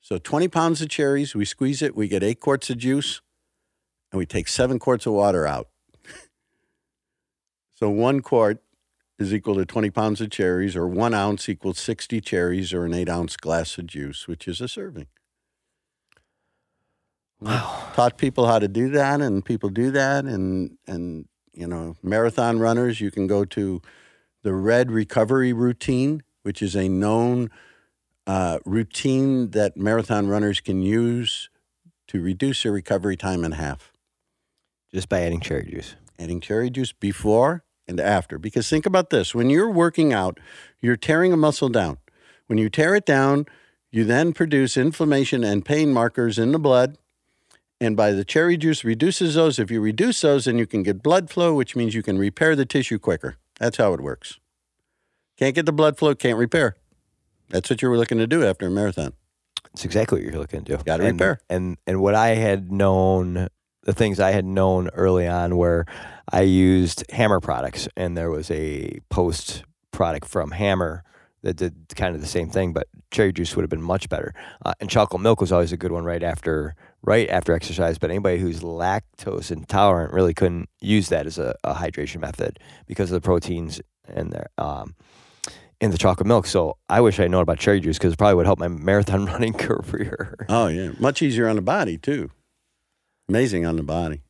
So 20 pounds of cherries, we squeeze it, we get eight quarts of juice, and we take seven quarts of water out. so one quart is equal to 20 pounds of cherries, or one ounce equals 60 cherries, or an eight ounce glass of juice, which is a serving. Wow. Taught people how to do that, and people do that. And, and you know, marathon runners, you can go to the red recovery routine, which is a known uh, routine that marathon runners can use to reduce their recovery time in half. Just by adding cherry juice. Adding cherry juice before and after. Because think about this when you're working out, you're tearing a muscle down. When you tear it down, you then produce inflammation and pain markers in the blood. And by the cherry juice reduces those. If you reduce those, then you can get blood flow, which means you can repair the tissue quicker. That's how it works. Can't get the blood flow, can't repair. That's what you were looking to do after a marathon. It's exactly what you're looking to do. Gotta and, repair. And and what I had known, the things I had known early on, where I used Hammer products, and there was a post product from Hammer that did kind of the same thing, but cherry juice would have been much better. Uh, and chocolate milk was always a good one right after right after exercise. But anybody who's lactose intolerant really couldn't use that as a, a hydration method because of the proteins and their um, in the chocolate milk. So I wish I had known about cherry juice because it probably would help my marathon <laughs> running career. Oh, yeah. Much easier on the body, too. Amazing on the body.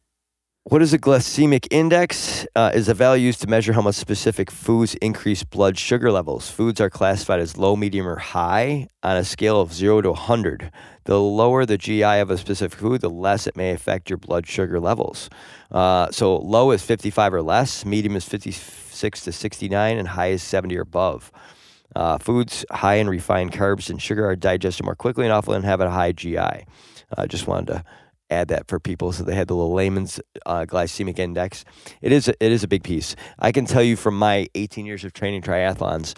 What is a glycemic index? Uh, is a value used to measure how much specific foods increase blood sugar levels. Foods are classified as low, medium, or high on a scale of 0 to 100. The lower the GI of a specific food, the less it may affect your blood sugar levels. Uh, so low is 55 or less, medium is 56 to 69, and high is 70 or above. Uh, foods high in refined carbs and sugar are digested more quickly and often have a high GI. I uh, just wanted to add that for people so they had the little layman's uh, glycemic index. It is a, it is a big piece. I can tell you from my 18 years of training triathlons,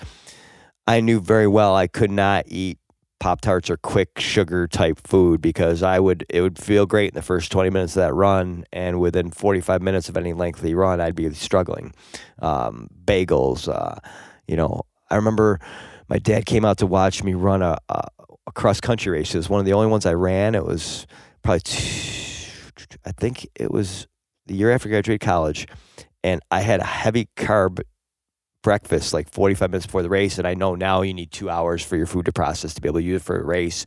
I knew very well I could not eat pop tarts are quick sugar type food because I would it would feel great in the first 20 minutes of that run and within 45 minutes of any lengthy run I'd be struggling. Um, bagels, uh, you know, I remember my dad came out to watch me run a, a, a cross country race. It was one of the only ones I ran. It was probably, two, I think it was the year after I graduated college, and I had a heavy carb breakfast like 45 minutes before the race. And I know now you need two hours for your food to process to be able to use it for a race.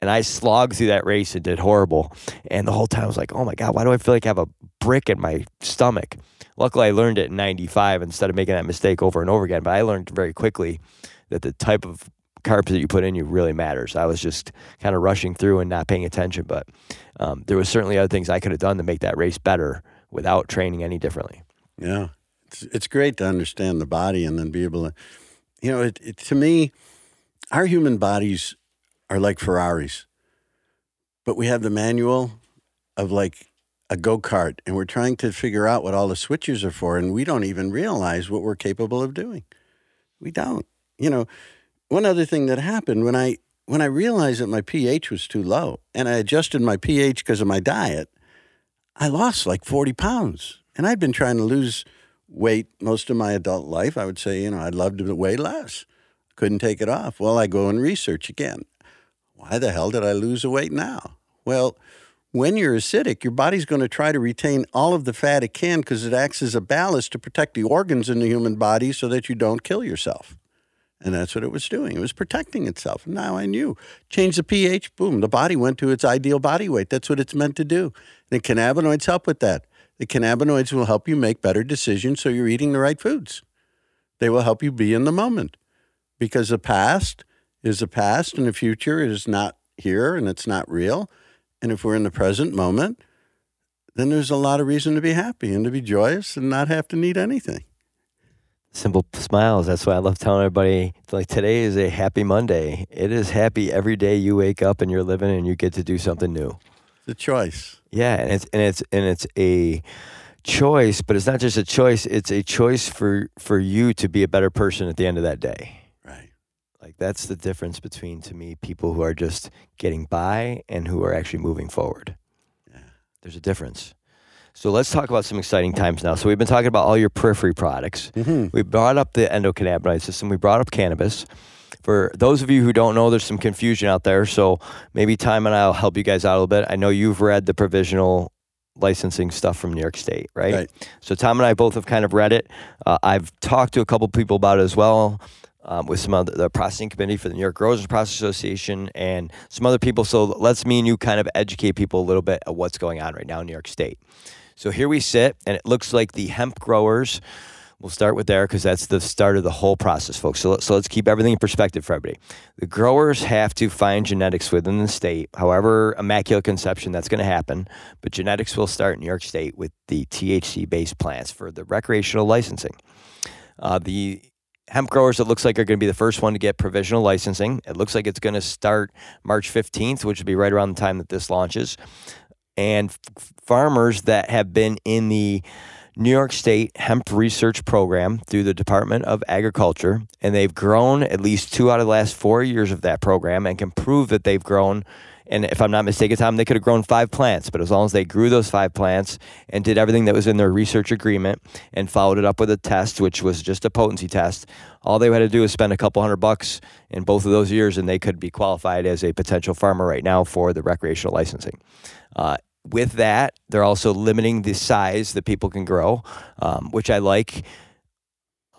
And I slogged through that race and did horrible. And the whole time I was like, oh my God, why do I feel like I have a brick in my stomach? Luckily, I learned it in 95 instead of making that mistake over and over again. But I learned very quickly that the type of carbs that you put in you really matters. I was just kind of rushing through and not paying attention. But um, there was certainly other things I could have done to make that race better without training any differently. Yeah. It's, it's great to understand the body and then be able to, you know, it, it, to me, our human bodies are like Ferraris, but we have the manual of like a go kart and we're trying to figure out what all the switches are for, and we don't even realize what we're capable of doing. We don't. You know, one other thing that happened when I when I realized that my pH was too low and I adjusted my pH because of my diet, I lost like 40 pounds. And I'd been trying to lose weight most of my adult life. I would say, you know, I'd love to weigh less. Couldn't take it off. Well, I go and research again. Why the hell did I lose the weight now? Well, when you're acidic, your body's going to try to retain all of the fat it can because it acts as a ballast to protect the organs in the human body so that you don't kill yourself. And that's what it was doing. It was protecting itself. Now I knew. Change the pH, boom, the body went to its ideal body weight. That's what it's meant to do. And cannabinoids help with that. The cannabinoids will help you make better decisions so you're eating the right foods. They will help you be in the moment because the past is the past and the future is not here and it's not real. And if we're in the present moment, then there's a lot of reason to be happy and to be joyous and not have to need anything. Simple smiles. That's why I love telling everybody like today is a happy Monday. It is happy every day you wake up and you're living and you get to do something new. A choice. Yeah, and it's and it's and it's a choice, but it's not just a choice, it's a choice for for you to be a better person at the end of that day. Right. Like that's the difference between to me people who are just getting by and who are actually moving forward. Yeah. There's a difference. So let's talk about some exciting times now. So we've been talking about all your periphery products. Mm-hmm. We brought up the endocannabinoid system. We brought up cannabis. For those of you who don't know, there's some confusion out there. So maybe Tom and I'll help you guys out a little bit. I know you've read the provisional licensing stuff from New York State, right? Right. So Tom and I both have kind of read it. Uh, I've talked to a couple people about it as well. Um, with some of the, processing committee for the New York Growers and Processors Association and some other people. So let's me and you kind of educate people a little bit of what's going on right now in New York State. So here we sit, and it looks like the hemp growers. We'll start with there because that's the start of the whole process, folks. So, so let's keep everything in perspective for everybody. The growers have to find genetics within the state, however, immaculate conception that's going to happen. But genetics will start in New York State with the THC based plants for the recreational licensing. Uh, the hemp growers, it looks like, are going to be the first one to get provisional licensing. It looks like it's going to start March 15th, which will be right around the time that this launches. And f- farmers that have been in the New York State Hemp Research Program through the Department of Agriculture, and they've grown at least two out of the last four years of that program and can prove that they've grown and if I'm not mistaken, Tom, they could have grown five plants, but as long as they grew those five plants and did everything that was in their research agreement and followed it up with a test, which was just a potency test, all they had to do was spend a couple hundred bucks in both of those years, and they could be qualified as a potential farmer right now for the recreational licensing. Uh, with that, they're also limiting the size that people can grow, um, which I like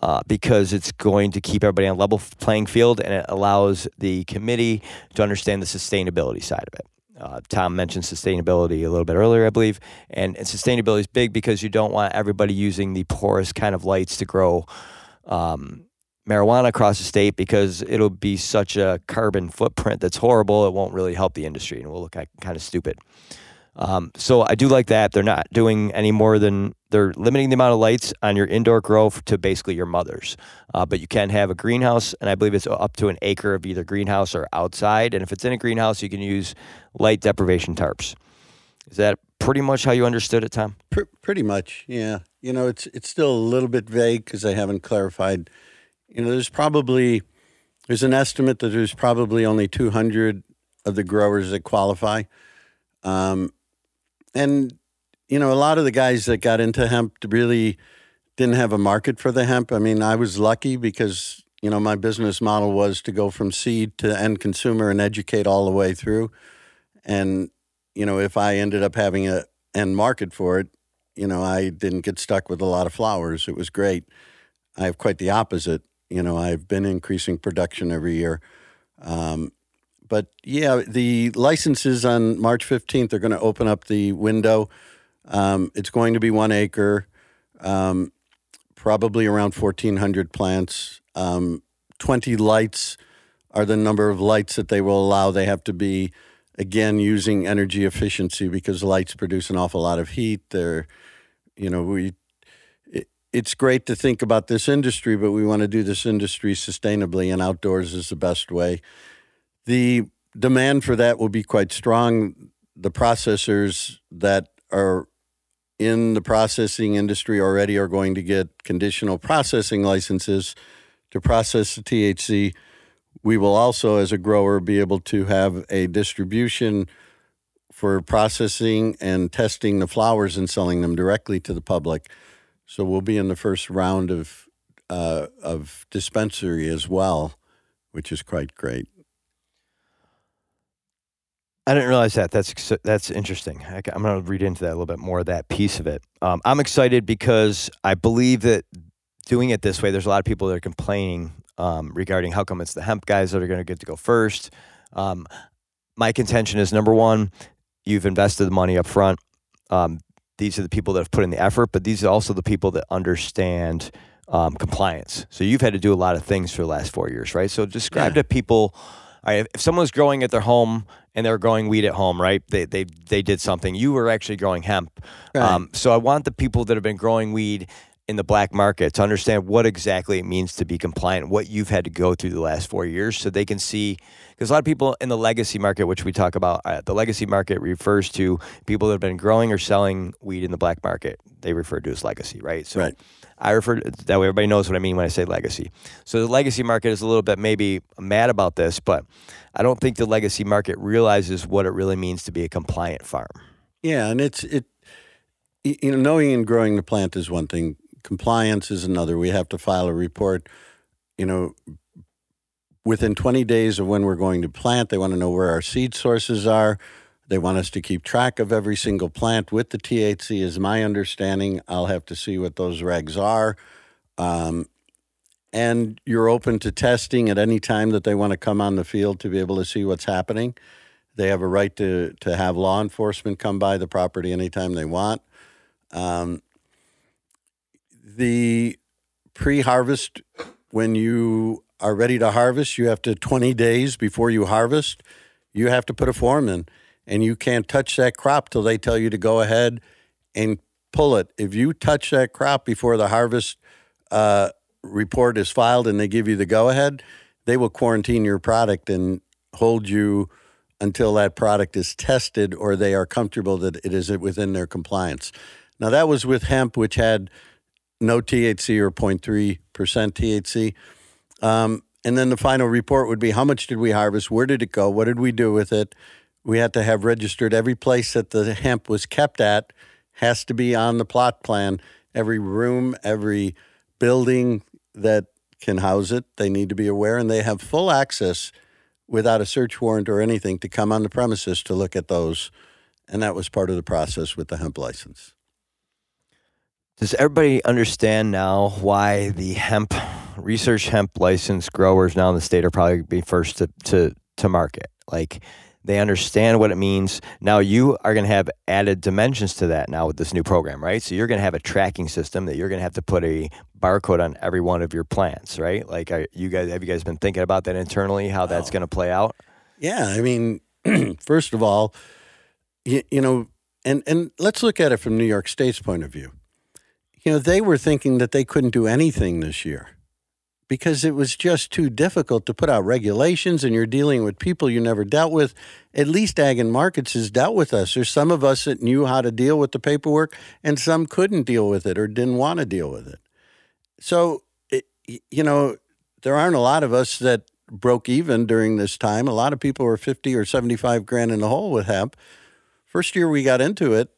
uh, because it's going to keep everybody on a level playing field and it allows the committee to understand the sustainability side of it. Uh, Tom mentioned sustainability a little bit earlier, I believe, and, and sustainability is big because you don't want everybody using the poorest kind of lights to grow um, marijuana across the state because it'll be such a carbon footprint that's horrible. It won't really help the industry and we'll look kind of stupid. Um, so I do like that. They're not doing any more than they're limiting the amount of lights on your indoor grow to basically your mother's. Uh, but you can have a greenhouse, and I believe it's up to an acre of either greenhouse or outside. And if it's in a greenhouse, you can use light deprivation tarps. Is that pretty much how you understood it, Tom? Pr- pretty much, yeah. You know, it's it's still a little bit vague because I haven't clarified. You know, there's probably there's an estimate that there's probably only 200 of the growers that qualify. Um, and you know, a lot of the guys that got into hemp really didn't have a market for the hemp. I mean, I was lucky because you know my business model was to go from seed to end consumer and educate all the way through. And you know, if I ended up having a end market for it, you know, I didn't get stuck with a lot of flowers. It was great. I have quite the opposite. You know, I've been increasing production every year. Um, but yeah, the licenses on March 15th are going to open up the window. Um, it's going to be one acre, um, probably around 1,400 plants. Um, 20 lights are the number of lights that they will allow. They have to be, again, using energy efficiency because lights produce an awful lot of heat. They're, you know, we. It, it's great to think about this industry, but we want to do this industry sustainably, and outdoors is the best way. The demand for that will be quite strong. The processors that are in the processing industry already are going to get conditional processing licenses to process the THC. We will also, as a grower, be able to have a distribution for processing and testing the flowers and selling them directly to the public. So we'll be in the first round of uh, of dispensary as well, which is quite great. I didn't realize that. That's that's interesting. I, am going to read into that a little bit more. That piece of it. Um, I'm excited because I believe that doing it this way, there's a lot of people that are complaining um, regarding how come it's the hemp guys that are going to get to go first. Um, my contention is number one, you've invested the money up front. Um, these are the people that have put in the effort, but these are also the people that understand um, compliance. So you've had to do a lot of things for the last four years, right? So describe yeah. to people. Right, if someone's growing at their home and they're growing weed at home, right? They they they did something. You were actually growing hemp. Right. Um, so I want the people that have been growing weed in the black market to understand what exactly it means to be compliant, what you've had to go through the last four years, so they can see. Because a lot of people in the legacy market, which we talk about, uh, the legacy market refers to people that have been growing or selling weed in the black market. They refer to as legacy, right? So right. I refer to, that way. Everybody knows what I mean when I say legacy. So the legacy market is a little bit maybe mad about this, but I don't think the legacy market realizes what it really means to be a compliant farm. Yeah, and it's it. You know, knowing and growing the plant is one thing. Compliance is another. We have to file a report. You know, within 20 days of when we're going to plant. They want to know where our seed sources are. They want us to keep track of every single plant with the THC, is my understanding. I'll have to see what those regs are. Um, and you're open to testing at any time that they want to come on the field to be able to see what's happening. They have a right to, to have law enforcement come by the property anytime they want. Um, the pre harvest, when you are ready to harvest, you have to 20 days before you harvest, you have to put a form in and you can't touch that crop till they tell you to go ahead and pull it. If you touch that crop before the harvest uh, report is filed and they give you the go ahead, they will quarantine your product and hold you until that product is tested or they are comfortable that it is within their compliance. Now, that was with hemp, which had no THC or 0.3% THC. Um, and then the final report would be how much did we harvest? Where did it go? What did we do with it? We had to have registered every place that the hemp was kept at, has to be on the plot plan. Every room, every building that can house it, they need to be aware, and they have full access without a search warrant or anything to come on the premises to look at those. And that was part of the process with the hemp license. Does everybody understand now why the hemp research hemp license growers now in the state are probably be first to, to, to market? Like they understand what it means. Now you are going to have added dimensions to that now with this new program, right? So you're going to have a tracking system that you're going to have to put a barcode on every one of your plants, right? Like are you guys have you guys been thinking about that internally how that's oh. going to play out? Yeah, I mean, <clears throat> first of all, you, you know, and and let's look at it from New York State's point of view. You know, they were thinking that they couldn't do anything this year because it was just too difficult to put out regulations and you're dealing with people you never dealt with. At least Ag and Markets has dealt with us. There's some of us that knew how to deal with the paperwork and some couldn't deal with it or didn't want to deal with it. So, it, you know, there aren't a lot of us that broke even during this time. A lot of people were 50 or 75 grand in the hole with hemp. First year we got into it,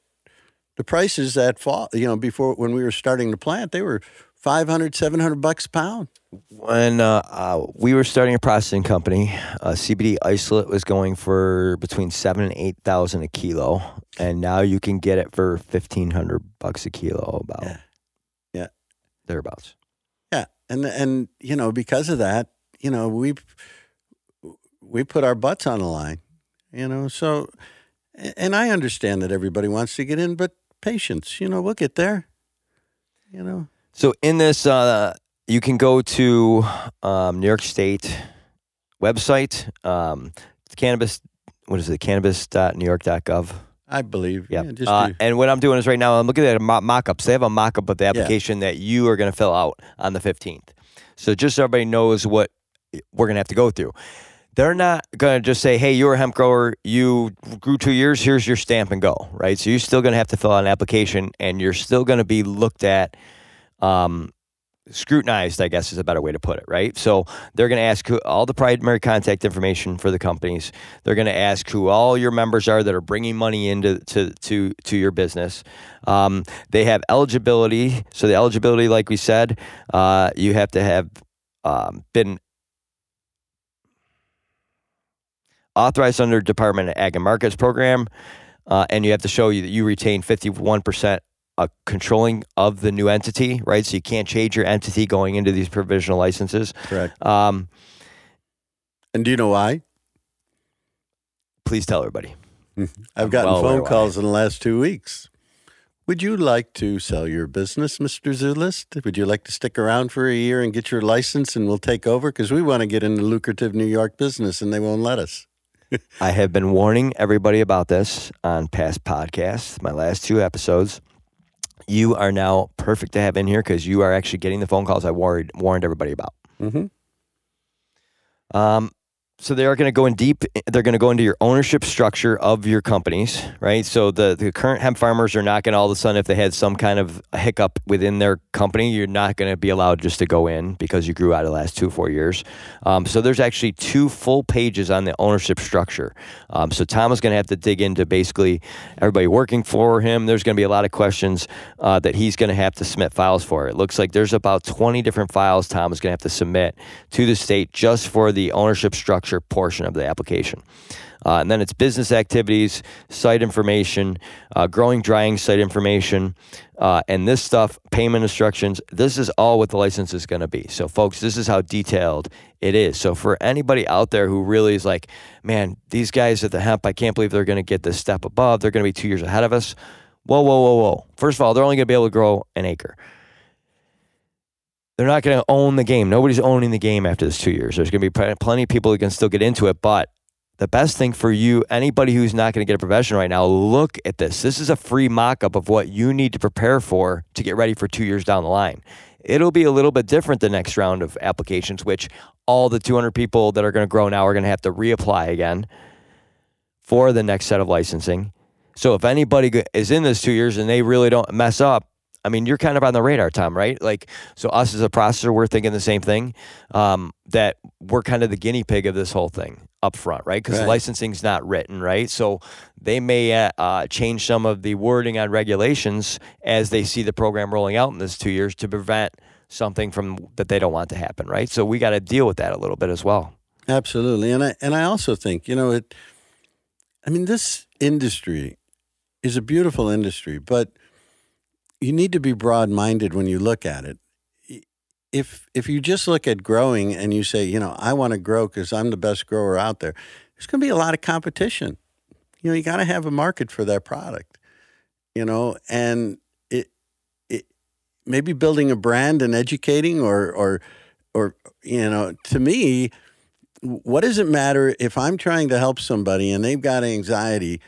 the prices that fall, you know, before when we were starting the plant, they were 500, 700 bucks a pound. When uh, uh, we were starting a processing company, uh, CBD isolate was going for between seven and eight thousand a kilo, and now you can get it for fifteen hundred bucks a kilo, about yeah, yeah, thereabouts. Yeah, and and you know because of that, you know we we put our butts on the line, you know. So, and I understand that everybody wants to get in, but patience, you know, we'll get there, you know. So in this, uh, you can go to um, New York State website, um, cannabis. What is it? Cannabis.newyork.gov. I believe. Yeah. Uh, and what I'm doing is right now I'm looking at mock-ups. They have a mock-up of the application yeah. that you are going to fill out on the 15th. So just so everybody knows what we're going to have to go through. They're not going to just say, "Hey, you're a hemp grower. You grew two years. Here's your stamp and go." Right. So you're still going to have to fill out an application, and you're still going to be looked at um, scrutinized, I guess is a better way to put it, right? So they're going to ask who, all the primary contact information for the companies. They're going to ask who all your members are that are bringing money into to to to your business. Um, they have eligibility. So the eligibility, like we said, uh, you have to have um, been authorized under Department of Ag and Markets program. Uh, and you have to show you that you retain 51% a controlling of the new entity, right? So you can't change your entity going into these provisional licenses. Correct. Um, and do you know why? Please tell everybody. I've gotten well phone calls in the last two weeks. Would you like to sell your business, Mr. Szulist? Would you like to stick around for a year and get your license and we'll take over? Because we want to get into lucrative New York business and they won't let us. <laughs> I have been warning everybody about this on past podcasts, my last two episodes you are now perfect to have in here because you are actually getting the phone calls I warned warned everybody about. Mm-hmm. Um, so they are going to go in deep. They're going to go into your ownership structure of your companies, right? So the, the current hemp farmers are not going to all of a sudden, if they had some kind of hiccup within their company, you're not going to be allowed just to go in because you grew out of the last two four years. Um, so there's actually two full pages on the ownership structure. Um, so Tom is going to have to dig into basically everybody working for him. There's going to be a lot of questions uh, that he's going to have to submit files for. It looks like there's about 20 different files Tom is going to have to submit to the state just for the ownership structure portion of the application. Uh, and then it's business activities, site information, uh, growing, drying site information, uh, and this stuff, payment instructions. This is all what the license is going to be. So, folks, this is how detailed it is. So, for anybody out there who really is like, man, these guys at the hemp, I can't believe they're going to get this step above. They're going to be two years ahead of us. Whoa, whoa, whoa, whoa. First of all, they're only going to be able to grow an acre they're not going to own the game. Nobody's owning the game after this two years. There's going to be plenty of people who can still get into it. But the best thing for you, anybody who's not going to get a profession right now, look at this. This is a free mock up of what you need to prepare for to get ready for two years down the line. It'll be a little bit different the next round of applications, which all the 200 people that are going to grow now are going to have to reapply again for the next set of licensing. So if anybody is in this two years and they really don't mess up, I mean, you're kind of on the radar, Tom, right? Like, so us as a processor, we're thinking the same thing. Um, that we're kind of the guinea pig of this whole thing up front, right? Because right. licensing's not written, right? So they may uh, uh, change some of the wording on regulations as they see the program rolling out in this two years to prevent something from that they don't want to happen, right? So we got to deal with that a little bit as well. Absolutely, and I and I also think you know it. I mean, this industry is a beautiful industry, but you need to be broad minded when you look at it. If if you just look at growing and you say, you know, I want to grow because I'm the best grower out there, there's going to be a lot of competition. You know, you got to have a market for that product. You know, and it it maybe building a brand and educating or or or you know, to me, what does it matter if I'm trying to help somebody and they've got anxiety?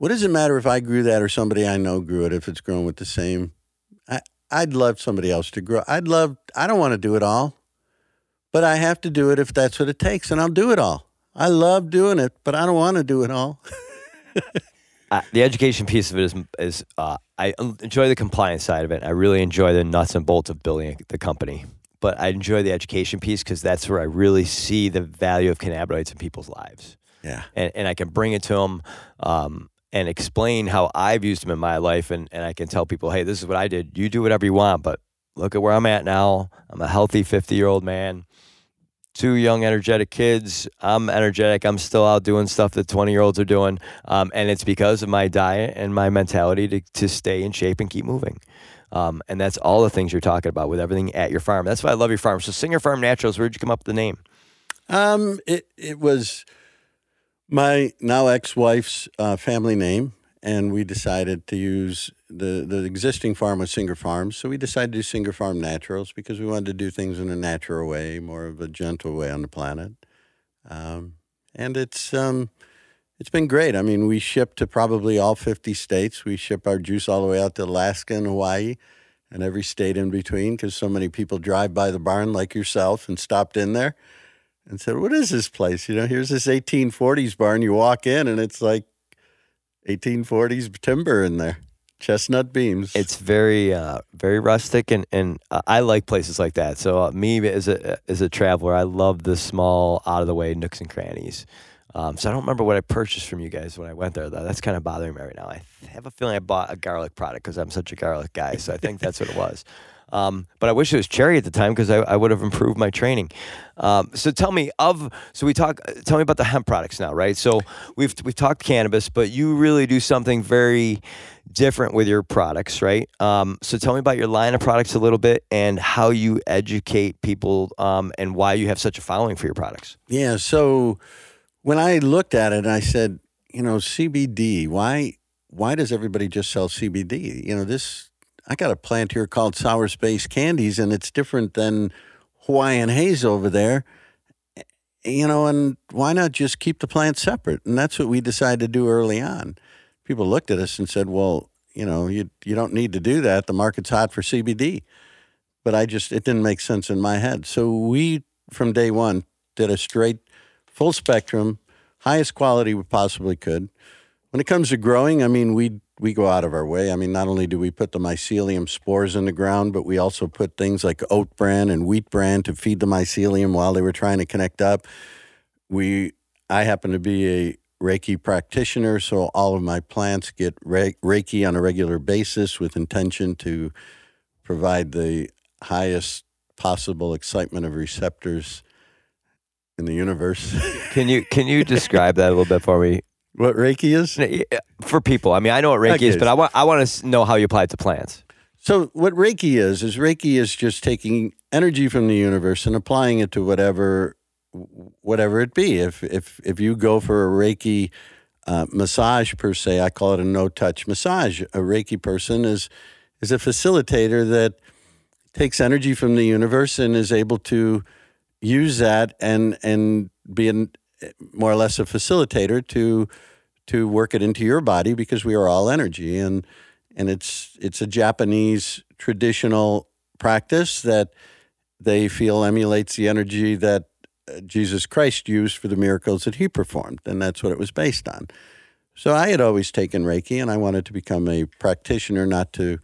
What does it matter if I grew that or somebody I know grew it if it's grown with the same? I, I'd love somebody else to grow. I'd love, I don't want to do it all, but I have to do it if that's what it takes, and I'll do it all. I love doing it, but I don't want to do it all. <laughs> uh, the education piece of it is, is uh, I enjoy the compliance side of it. I really enjoy the nuts and bolts of building the company but I enjoy the education piece because that's where I really see the value of cannabinoids in people's lives. Yeah, and, and I can bring it to them. Um, and explain how I've used them in my life. And, and I can tell people, hey, this is what I did. You do whatever you want, but look at where I'm at now. I'm a healthy 50 year old man, two young, energetic kids. I'm energetic. I'm still out doing stuff that 20 year olds are doing. Um, and it's because of my diet and my mentality to, to stay in shape and keep moving. Um, and that's all the things you're talking about with everything at your farm. That's why I love your farm. So, Singer Farm Naturals, where'd you come up with the name? Um, it, it was my now ex-wife's uh, family name, and we decided to use the the existing farm was Singer Farms, so we decided to do Singer Farm Naturals because we wanted to do things in a natural way, more of a gentle way on the planet. Um, and it's um, it's been great. I mean, we ship to probably all fifty states. We ship our juice all the way out to Alaska and Hawaii, and every state in between because so many people drive by the barn like yourself and stopped in there and said, "What is this place? You know, here's this 1840s barn. You walk in, and it's like 1840s timber in there, chestnut beams. It's very, uh, very rustic, and and uh, I like places like that. So uh, me as a as a traveler, I love the small, out of the way nooks and crannies. Um, so I don't remember what I purchased from you guys when I went there, though. That's kind of bothering me right now. I have a feeling I bought a garlic product because I'm such a garlic guy. So I think that's what it was. Um, but I wish it was cherry at the time because I, I, would have improved my training. Um, so tell me of so we talk. Tell me about the hemp products now, right? So we've we've talked cannabis, but you really do something very different with your products, right? Um, so tell me about your line of products a little bit and how you educate people um, and why you have such a following for your products. Yeah. So when I looked at it, I said, you know, CBD. Why why does everybody just sell CBD? You know, this I got a plant here called Sour Space Candies, and it's different than Hawaiian Haze over there. Eh, you know, and why not just keep the plants separate? And that's what we decided to do early on. People looked at us and said, "Well, you know, you you don't need to do that. The market's hot for CBD." But I just it didn't make sense in my head. So we from day one did a straight full spectrum, highest quality we possibly could. When it comes to growing, I mean, we we go out of our way. I mean, not only do we put the mycelium spores in the ground, but we also put things like oat bran and wheat bran to feed the mycelium while they were trying to connect up. We, I happen to be a Reiki practitioner, so all of my plants get Reiki on a regular basis with intention to provide the highest possible excitement of receptors in the universe. can you can you describe that a little bit for me? What Reiki is for people? I mean, I know what Reiki okay. is, but I want I want to know how you apply it to plants. So what Reiki is is Reiki is just taking energy from the universe and applying it to whatever whatever it be. If if if you go for a Reiki uh, massage per se, I call it a no touch massage. A Reiki person is is a facilitator that takes energy from the universe and is able to use that and and be an, more or less a facilitator to to work it into your body because we are all energy and and it's it's a Japanese traditional practice that they feel emulates the energy that uh, Jesus Christ used for the miracles that he performed and that's what it was based on. So I had always taken Reiki and I wanted to become a practitioner not to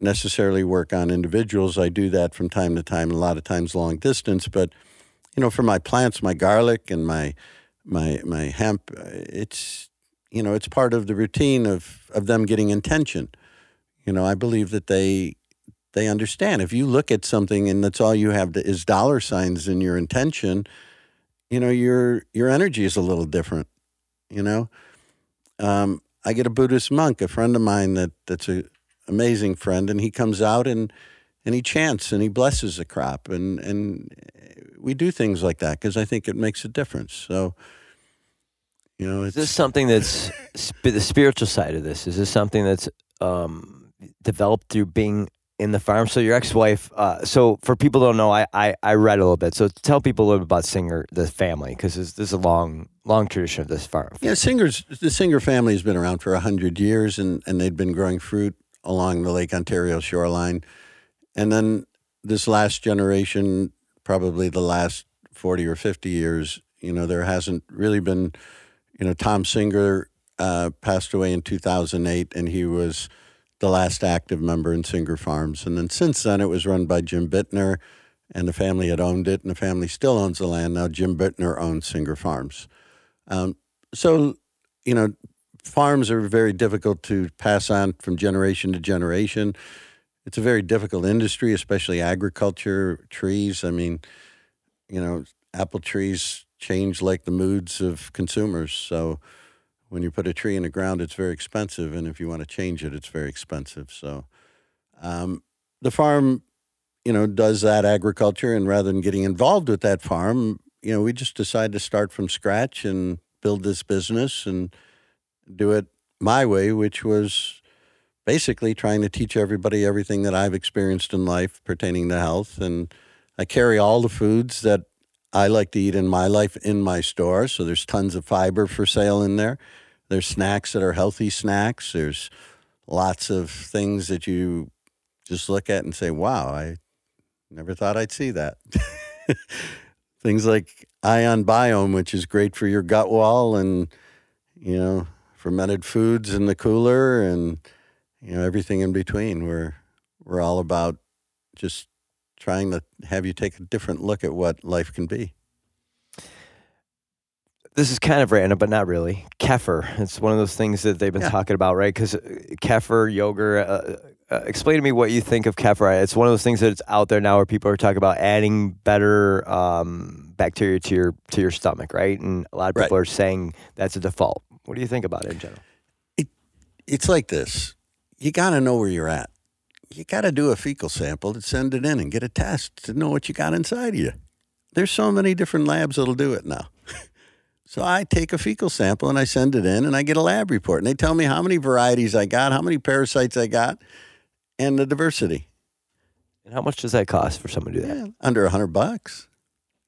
necessarily work on individuals. I do that from time to time, a lot of times long distance. But you know, for my plants, my garlic and my my my hemp, it's you know, it's part of the routine of of them getting intention. You know, I believe that they they understand. If you look at something and that's all you have to, is dollar signs in your intention, you know, your your energy is a little different. You know, um, I get a Buddhist monk, a friend of mine that that's a amazing friend, and he comes out and and he chants and he blesses the crop, and and we do things like that because I think it makes a difference. So. You know, is this something that's the spiritual side of this? Is this something that's um, developed through being in the farm? So your ex-wife. Uh, so for people who don't know, I, I, I read a little bit. So tell people a little bit about Singer, the family, because this, this, is a long long tradition of this farm. Yeah, Singer's the Singer family has been around for hundred years, and and they've been growing fruit along the Lake Ontario shoreline. And then this last generation, probably the last 40 or 50 years, you know, there hasn't really been, you know, Tom Singer uh, passed away in 2008, and he was the last active member in Singer Farms. And then since then, it was run by Jim Bittner, and the family had owned it, and the family still owns the land. Now, Jim Bittner owns Singer Farms. Um, so, you know, farms are very difficult to pass on from generation to generation. It's a very difficult industry, especially agriculture, trees. I mean, you know, apple trees change like the moods of consumers. So when you put a tree in the ground, it's very expensive. And if you want to change it, it's very expensive. So um, the farm, you know, does that agriculture. And rather than getting involved with that farm, you know, we just decided to start from scratch and build this business and – do it my way, which was basically trying to teach everybody everything that I've experienced in life pertaining to health. And I carry all the foods that I like to eat in my life in my store. So there's tons of fiber for sale in there. There's snacks that are healthy snacks. There's lots of things that you just look at and say, wow, I never thought I'd see that. <laughs> things like ion biome, which is great for your gut wall and, you know, fermented foods in the cooler and you know everything in between. We're we're all about just trying to have you take a different look at what life can be. This is kind of random, but not really. Kefir. It's one of those things that they've been yeah. talking about, right? Because uh, kefir, yogurt. Uh, uh, explain to me what you think of kefir. It's one of those things that's out there now where people are talking about adding better um, bacteria to your to your stomach, right? And a lot of people right. are saying that's a default. What do you think about it in general? It, it's like this you got to know where you're at. You got to do a fecal sample to send it in and get a test to know what you got inside of you. There's so many different labs that'll do it now. <laughs> so I take a fecal sample and I send it in and I get a lab report and they tell me how many varieties I got, how many parasites I got, and the diversity. And how much does that cost for someone to do that? Yeah, under a hundred bucks.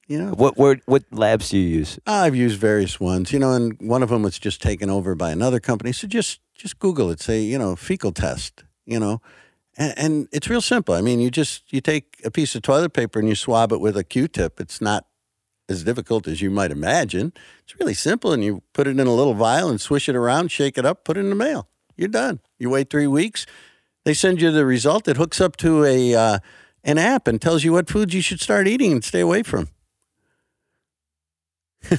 You know, what, what what labs do you use? I've used various ones. You know, and one of them was just taken over by another company. So just just Google it. Say you know fecal test. You know, and, and it's real simple. I mean, you just you take a piece of toilet paper and you swab it with a Q-tip. It's not as difficult as you might imagine. It's really simple, and you put it in a little vial and swish it around, shake it up, put it in the mail. You're done. You wait three weeks. They send you the result. It hooks up to a uh, an app and tells you what foods you should start eating and stay away from. <laughs>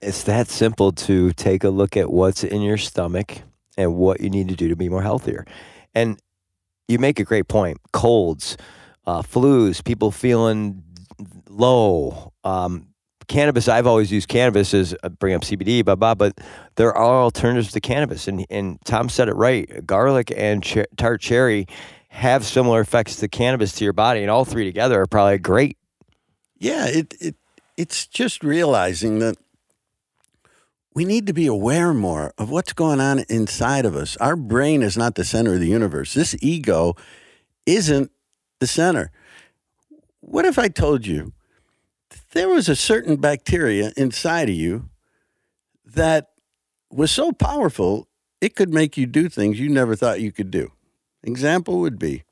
it's that simple to take a look at what's in your stomach and what you need to do to be more healthier. And you make a great point. Colds, uh, flus, people feeling low. Um, cannabis, I've always used cannabis as uh, bring up CBD, blah, blah, but there are alternatives to cannabis. And, and Tom said it right. Garlic and tart cherry have similar effects to cannabis to your body, and all three together are probably great. Yeah, it, it it's just realizing that we need to be aware more of what's going on inside of us. Our brain is not the center of the universe. This ego isn't the center. What if I told you there was a certain bacteria inside of you that was so powerful it could make you do things you never thought you could do? Example would be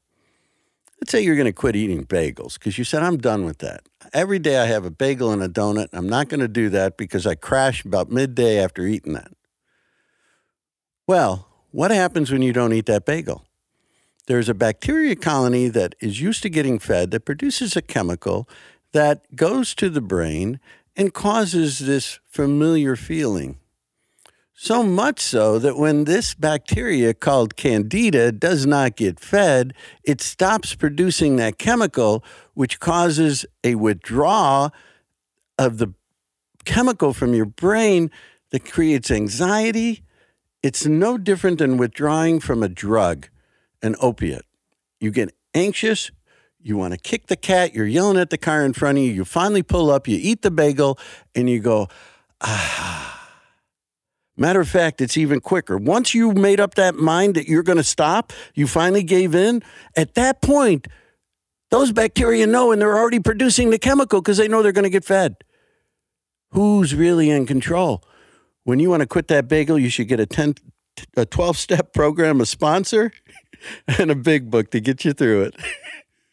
let's say you're going to quit eating bagels because you said, I'm done with that. Every day I have a bagel and a donut. I'm not going to do that because I crash about midday after eating that. Well, what happens when you don't eat that bagel? There's a bacteria colony that is used to getting fed that produces a chemical that goes to the brain and causes this familiar feeling. So much so that when this bacteria called candida does not get fed, it stops producing that chemical, which causes a withdrawal of the chemical from your brain that creates anxiety. It's no different than withdrawing from a drug, an opiate. You get anxious, you want to kick the cat, you're yelling at the car in front of you, you finally pull up, you eat the bagel, and you go, ah Matter of fact, it's even quicker. Once you made up that mind that you're going to stop, you finally gave in, at that point, those bacteria know and they're already producing the chemical because they know they're going to get fed. Who's really in control? When you want to quit that bagel, you should get a 10 a 12 step program, a sponsor, <laughs> and a big book to get you through it.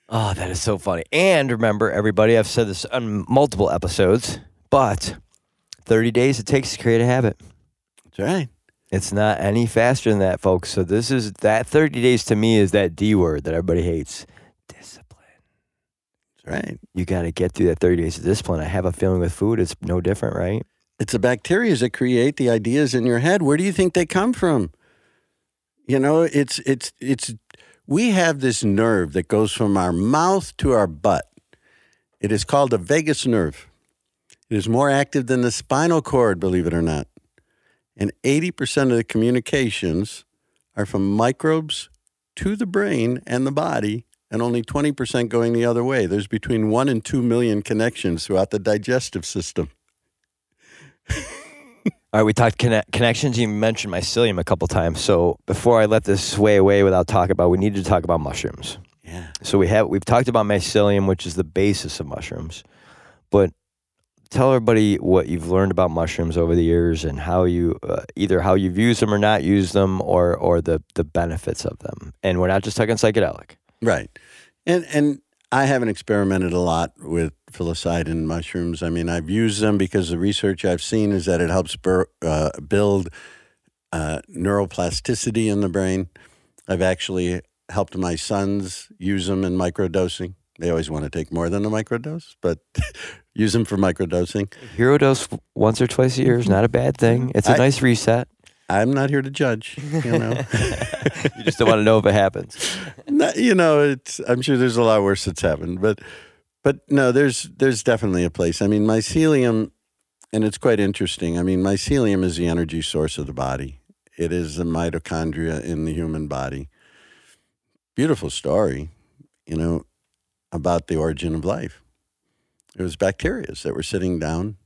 oh, <laughs> that is so funny. And remember, everybody, I've said this on multiple episodes, but 30 days it takes to create a habit. That's right. It's not any faster than that, folks. So this is that 30 days to me is that D word that everybody hates. Discipline. That's right. You got to get through that 30 days of discipline. I have a feeling with food, it's no different, right? It's the bacteria that create the ideas in your head. Where do you think they come from? You know, it's it's it's we have this nerve that goes from our mouth to our butt. It is called the vagus nerve. It is more active than the spinal cord, believe it or not. And 80% of the communications are from microbes to the brain and the body, and only 20% going the other way. There's between 1 and 2 million connections throughout the digestive system. <laughs> All right, we talked conne- connections. You mentioned mycelium a couple times. So before I let this sway away without talking about, we need to talk about mushrooms. Yeah. So we have we've talked about mycelium, which is the basis of mushrooms, but tell everybody what you've learned about mushrooms over the years and how you uh, either how you've used them or not used them or or the the benefits of them. And we're not just talking psychedelic. Right. And and i haven't experimented a lot with psilocybin mushrooms. I mean i've used them because the research i've seen is that it helps bur- uh, build uh, neuroplasticity in the brain. I've actually helped my sons use them in microdosing. They always want to take more than a microdose, but <laughs> use them for microdosing. Hero dose once or twice a year is not a bad thing. Mm-hmm. It's a I, nice reset. I'm not here to judge. You know, <laughs> <laughs> you just don't want to know if it happens. Not, you know, it's. I'm sure there's a lot worse that's happened, but but no, there's there's definitely a place. I mean, mycelium, and it's quite interesting. I mean, mycelium is the energy source of the body. It is the mitochondria in the human body. Beautiful story, you know about the origin of life. It was bacteria that were sitting down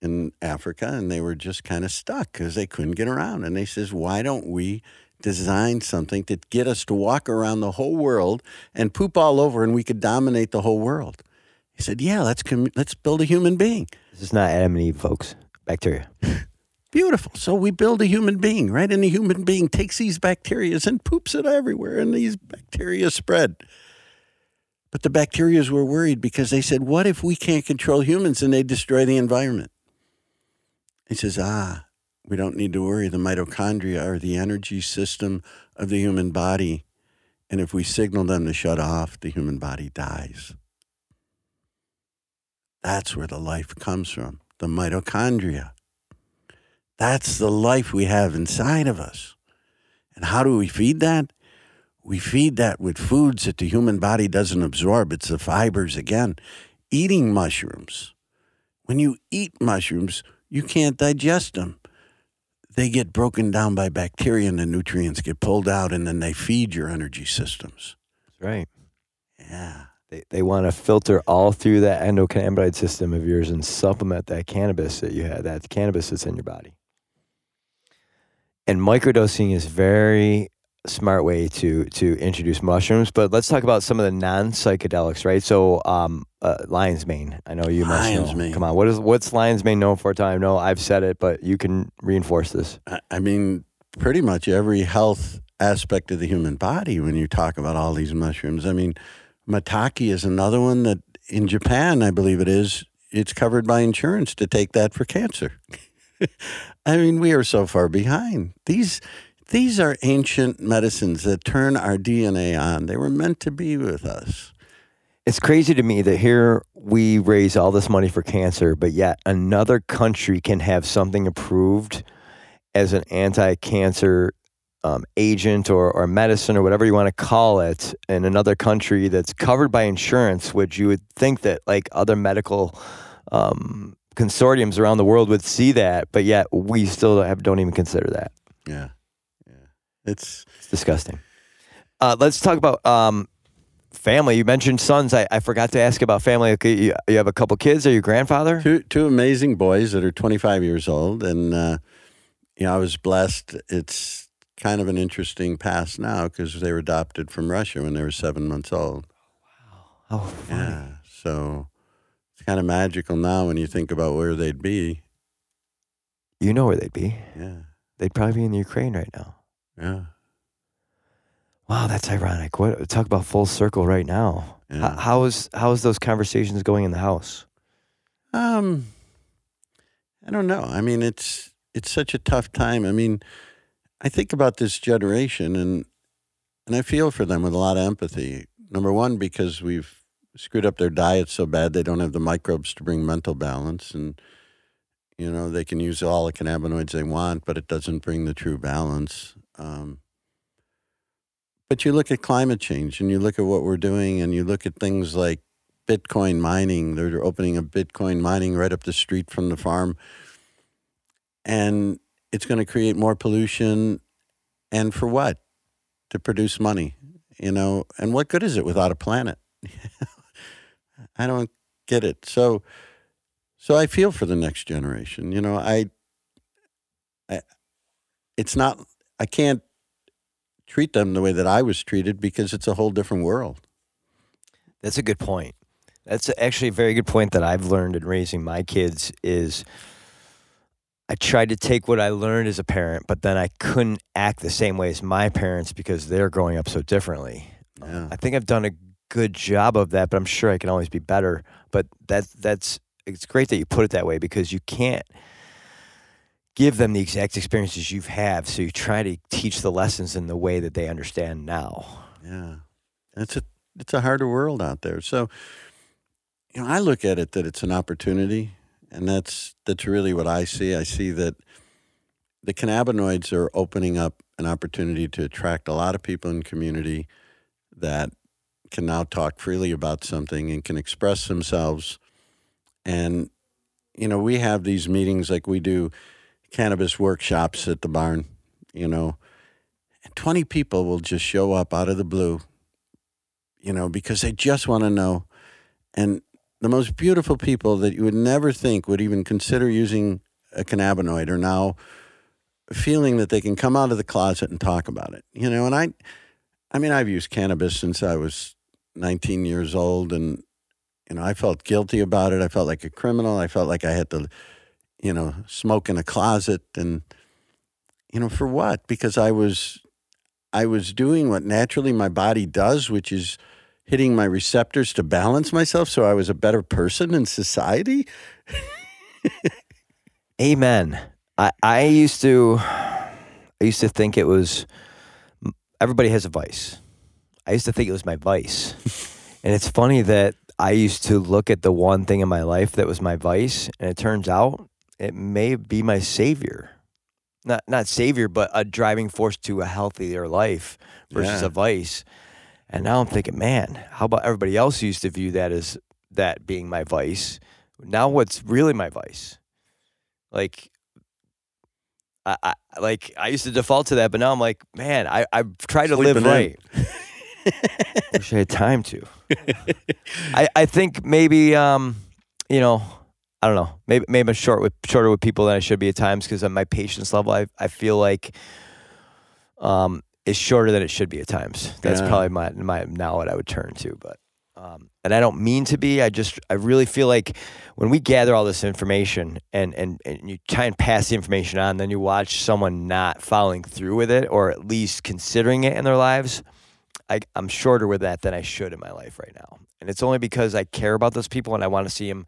in Africa and they were just kind of stuck because they couldn't get around. And they says, why don't we design something to get us to walk around the whole world and poop all over and we could dominate the whole world? He said, yeah, let's, com- let's build a human being. This is not Adam and Eve, folks. Bacteria. <laughs> Beautiful. So we build a human being, right? And the human being takes these bacteria and poops it everywhere, and these bacteria spread. But the bacteria were worried because they said, What if we can't control humans and they destroy the environment? He says, Ah, we don't need to worry. The mitochondria are the energy system of the human body. And if we signal them to shut off, the human body dies. That's where the life comes from the mitochondria. That's the life we have inside of us. And how do we feed that? We feed that with foods that the human body doesn't absorb. It's the fibers again. Eating mushrooms. When you eat mushrooms, you can't digest them. They get broken down by bacteria and the nutrients get pulled out and then they feed your energy systems. That's right. Yeah. They, they want to filter all through that endocannabinoid system of yours and supplement that cannabis that you had, that cannabis that's in your body. And microdosing is very smart way to to introduce mushrooms. But let's talk about some of the non psychedelics, right? So, um, uh, lion's mane. I know you must Lion's know. mane. Come on, what is what's lion's mane known for? Time? No, I've said it, but you can reinforce this. I- I mean, pretty much every health aspect of the human body when you talk about all these mushrooms. I mean, maitake is another one that in Japan, I believe it is, it's covered by insurance to take that for cancer. <laughs> I mean, we are so far behind. These these are ancient medicines that turn our DNA on. They were meant to be with us. It's crazy to me that here we raise all this money for cancer, but yet another country can have something approved as an anti-cancer um, agent or, or medicine or whatever you want to call it in another country that's covered by insurance, which you would think that like other medical um, consortiums around the world would see that, but yet we still have, don't even consider that. Yeah. It's It's disgusting. Uh, let's talk about um, family. You mentioned sons. I, I forgot to ask about family. Okay, you, you have a couple kids. Are you grandfather? two two amazing boys that are 25 years old and uh, you know i was blessed it's kind of an interesting past now because they were adopted from russia when they were seven months old Wow! Oh, funny. yeah so it's kind of magical now when you think about where they'd be You know where they'd be. yeah They'd probably be in the Ukraine right now. Yeah Wow, that's ironic. What talk about full circle right now? H- Yeah. how is how is those conversations going in the house? um i don't know i mean it's it's such a tough time i mean i think about this generation and and i feel for them with a lot of empathy number one because we've screwed up their diet so bad they don't have the microbes to bring mental balance and you know they can use all the cannabinoids they want but it doesn't bring the true balance um, but you look at climate change and you look at what we're doing and you look at things like bitcoin mining they're opening a bitcoin mining right up the street from the farm. And it's going to create more pollution and for what? To produce money you know? And what good is it without a planet? <laughs> I don't get it. So so i feel for the next generation you know? I i it's not i can't treat them the way that i was treated because it's a whole different world That's a good point. That's actually a very good point that I've learned in raising my kids is I tried to take what I learned as a parent, but then I couldn't act the same way as my parents because they're growing up so differently. yeah I think I've done a good job of that, but I'm sure I can always be better. But that that's it's great that you put it that way because you can't give them the exact experiences you've had. So you try to teach the lessons in the way that they understand now. Yeah, it's a it's a harder world out there. So, you know, I look at it that it's an opportunity, and that's that's really what I see. I see that the cannabinoids are opening up an opportunity to attract a lot of people in community that can now talk freely about something and can express themselves. And you know, we have these meetings like we do cannabis workshops at the barn. You know, and twenty people will just show up out of the blue you know, because they just want to know. And the most beautiful people that you would never think would even consider using a cannabinoid are now feeling that they can come out of the closet and talk about it. You know, and I, I mean, I've used cannabis since I was 19 years old, and you know, I felt guilty about it. I felt like a criminal. I felt like I had to, you know, smoke in a closet, and you know, for what? Because I was I was doing what naturally my body does, which is hitting my receptors to balance myself so I was a better person in society. Amen. I, I used to I used to think it was everybody has a vice. I used to think it was my vice. and it's funny that I used to look at the one thing in my life that was my vice and it turns out it may be my savior. Not not savior, but a driving force to a healthier life versus Yeah. a vice. And now I'm thinking, man, how about everybody else used to view that as that being my vice? Now what's really my vice? Like I, I like I used to default to that, but now I'm like, man, I, I've tried to live Sleeping right. <laughs> Wish I had time to. I, I think maybe um, you know, I don't know. Maybe maybe I'm short with shorter with people than I should be at times because of my patience level. I I feel like um is shorter than it should be at times. That's Yeah. probably my my now what I would turn to, but um, and I don't mean to be. I just I really feel like when we gather all this information and and and you try and pass the information on, then you watch someone not following through with it or at least considering it in their lives. I, I'm shorter with that than I should in my life right now, and it's only because I care about those people and I want to see them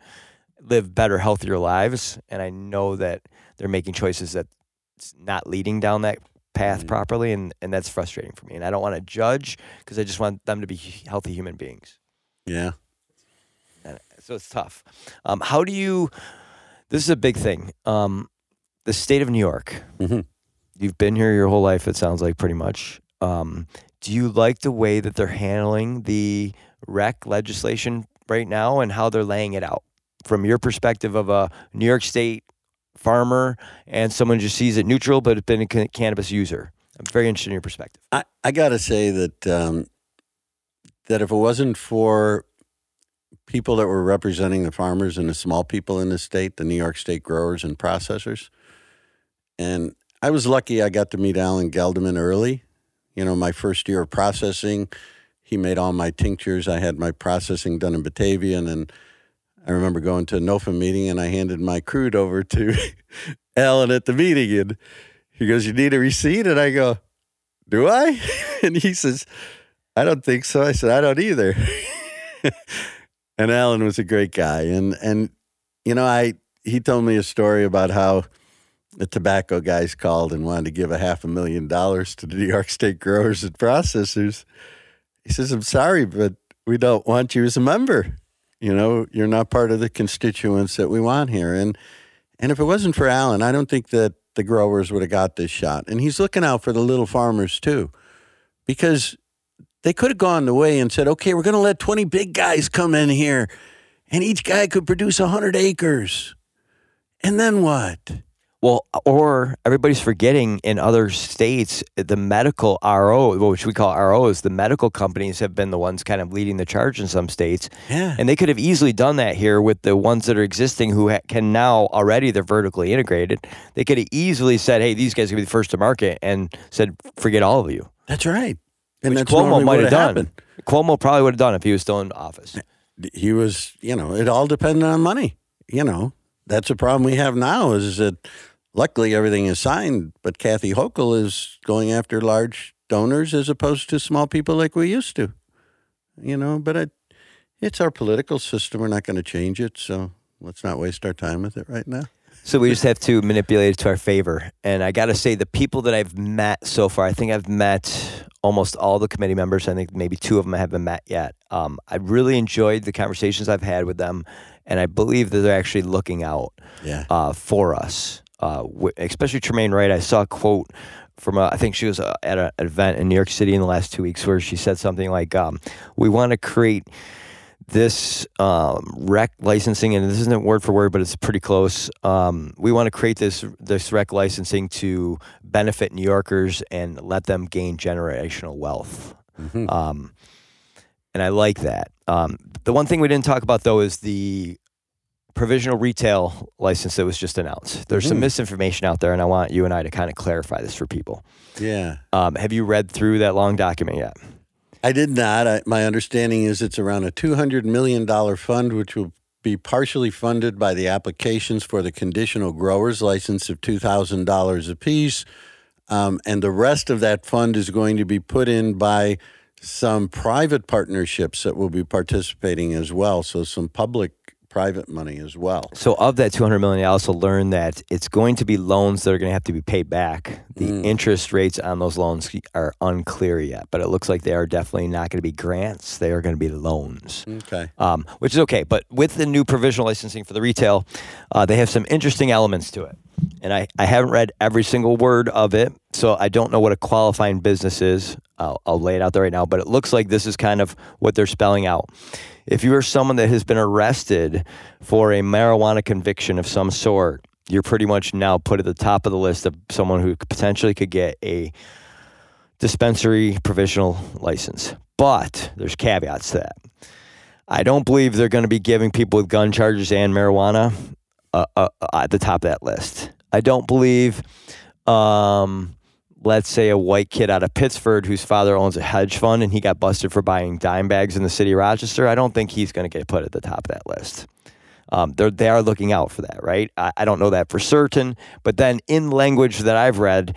live better, healthier lives, and I know that they're making choices that's not leading down that path Mhm. properly, and and that's frustrating for me. And I don't want to judge because I just want them to be healthy human beings. Yeah. And so it's tough. Um, how do you? This is a big thing. Um, the state of New York. Mhm. You've been here your whole life. It sounds like pretty much. Um, do you like the way that they're handling the rec legislation right now and how they're laying it out from your perspective of a New York State farmer and someone just sees it neutral but has been a ca- cannabis user? I'm very interested in your perspective. I, I got to say that um, that if it wasn't for people that were representing the farmers and the small people in the state, the New York State growers and processors, and I was lucky I got to meet Alan Gandelman early. You know, my first year of processing, he made all my tinctures. I had my processing done in Batavian, and I remember going to a NOFA meeting and I handed my crude over to <laughs> Alan at the meeting, and he goes, "You need a receipt?" And I go, do I? <laughs> And he says, I don't think so. I said, I don't either. <laughs> and Alan was a great guy. And, and, you know, I, he told me a story about how the tobacco guys called and wanted to give a half a million dollars to the New York State growers and processors. He says, I'm sorry, but we don't want you as a member. You know, you're not part of the constituents that we want here. And, and if it wasn't for Alan, I don't think that the growers would have got this shot. And he's looking out for the little farmers too, because they could have gone the way and said, okay, we're going to let 20 big guys come in here and each guy could produce 100 acres. And then what? Well, or everybody's forgetting in other states, the medical RO, which we call ROs, the medical companies have been the ones kind of leading the charge in some states. Yeah. And they could have easily done that here with the ones that are existing who ha- can now already, they're vertically integrated. They could have easily said, hey, these guys can be the first to market and said, forget all of you. That's right. And Which that's Cuomo might have done. happened. Cuomo probably would have done if he was still in office. He was, you know, it all depended on money. You know, that's a problem we have now is that luckily everything is signed, but Kathy Hochul is going after large donors as opposed to small people like we used to. You know, but it, it's our political system. We're not going to change it. So let's not waste our time with it right now. So we just have to manipulate it to our favor. And I got to say, the people that I've met so far, I think I've met almost all the committee members. I think maybe two of them I haven't met yet. Um, I really enjoyed the conversations I've had with them, and I believe that they're actually looking out Yeah. uh, for us, uh, especially Tremaine Wright. I saw a quote from a, I think she was uh, at an event in New York City in the last two weeks where she said something like, um, "We want to create." This um, rec licensing, and this isn't word for word, but it's pretty close. Um, we want to create this this rec licensing to benefit New Yorkers and let them gain generational wealth. Mhm. Um, and I like that. Um, the one thing we didn't talk about though is the provisional retail license that was just announced. There's some Mhm. misinformation out there, and I want you and I to kind of clarify this for people. Yeah. Um, have you read through that long document yet? I did not. I, my understanding is it's around a $200 million fund, which will be partially funded by the applications for the conditional growers license of $2,000 apiece. Um, and the rest of that fund is going to be put in by some private partnerships that will be participating as well. So some public private money as well. So of that 200 million, I also learned that it's going to be loans that are going to have to be paid back. The Mm. interest rates on those loans are unclear yet, but it looks like they are definitely not going to be grants. They are going to be loans. Okay. um, which is okay. But with the new provisional licensing for the retail, uh, they have some interesting elements to it. And I, I haven't read every single word of it, so I don't know what a qualifying business is. I'll, I'll lay it out there right now, but it looks like this is kind of what they're spelling out. If you are someone that has been arrested for a marijuana conviction of some sort, you're pretty much now put at the top of the list of someone who potentially could get a dispensary provisional license. But there's caveats to that. I don't believe they're going to be giving people with gun charges and marijuana uh, uh, at the top of that list. I don't believe, um, let's say, a white kid out of Pittsford whose father owns a hedge fund and he got busted for buying dime bags in the city of Rochester. I don't think he's going to get put at the top of that list. Um, they're, they are looking out for that, right? I, I don't know that for certain. But then in language that I've read,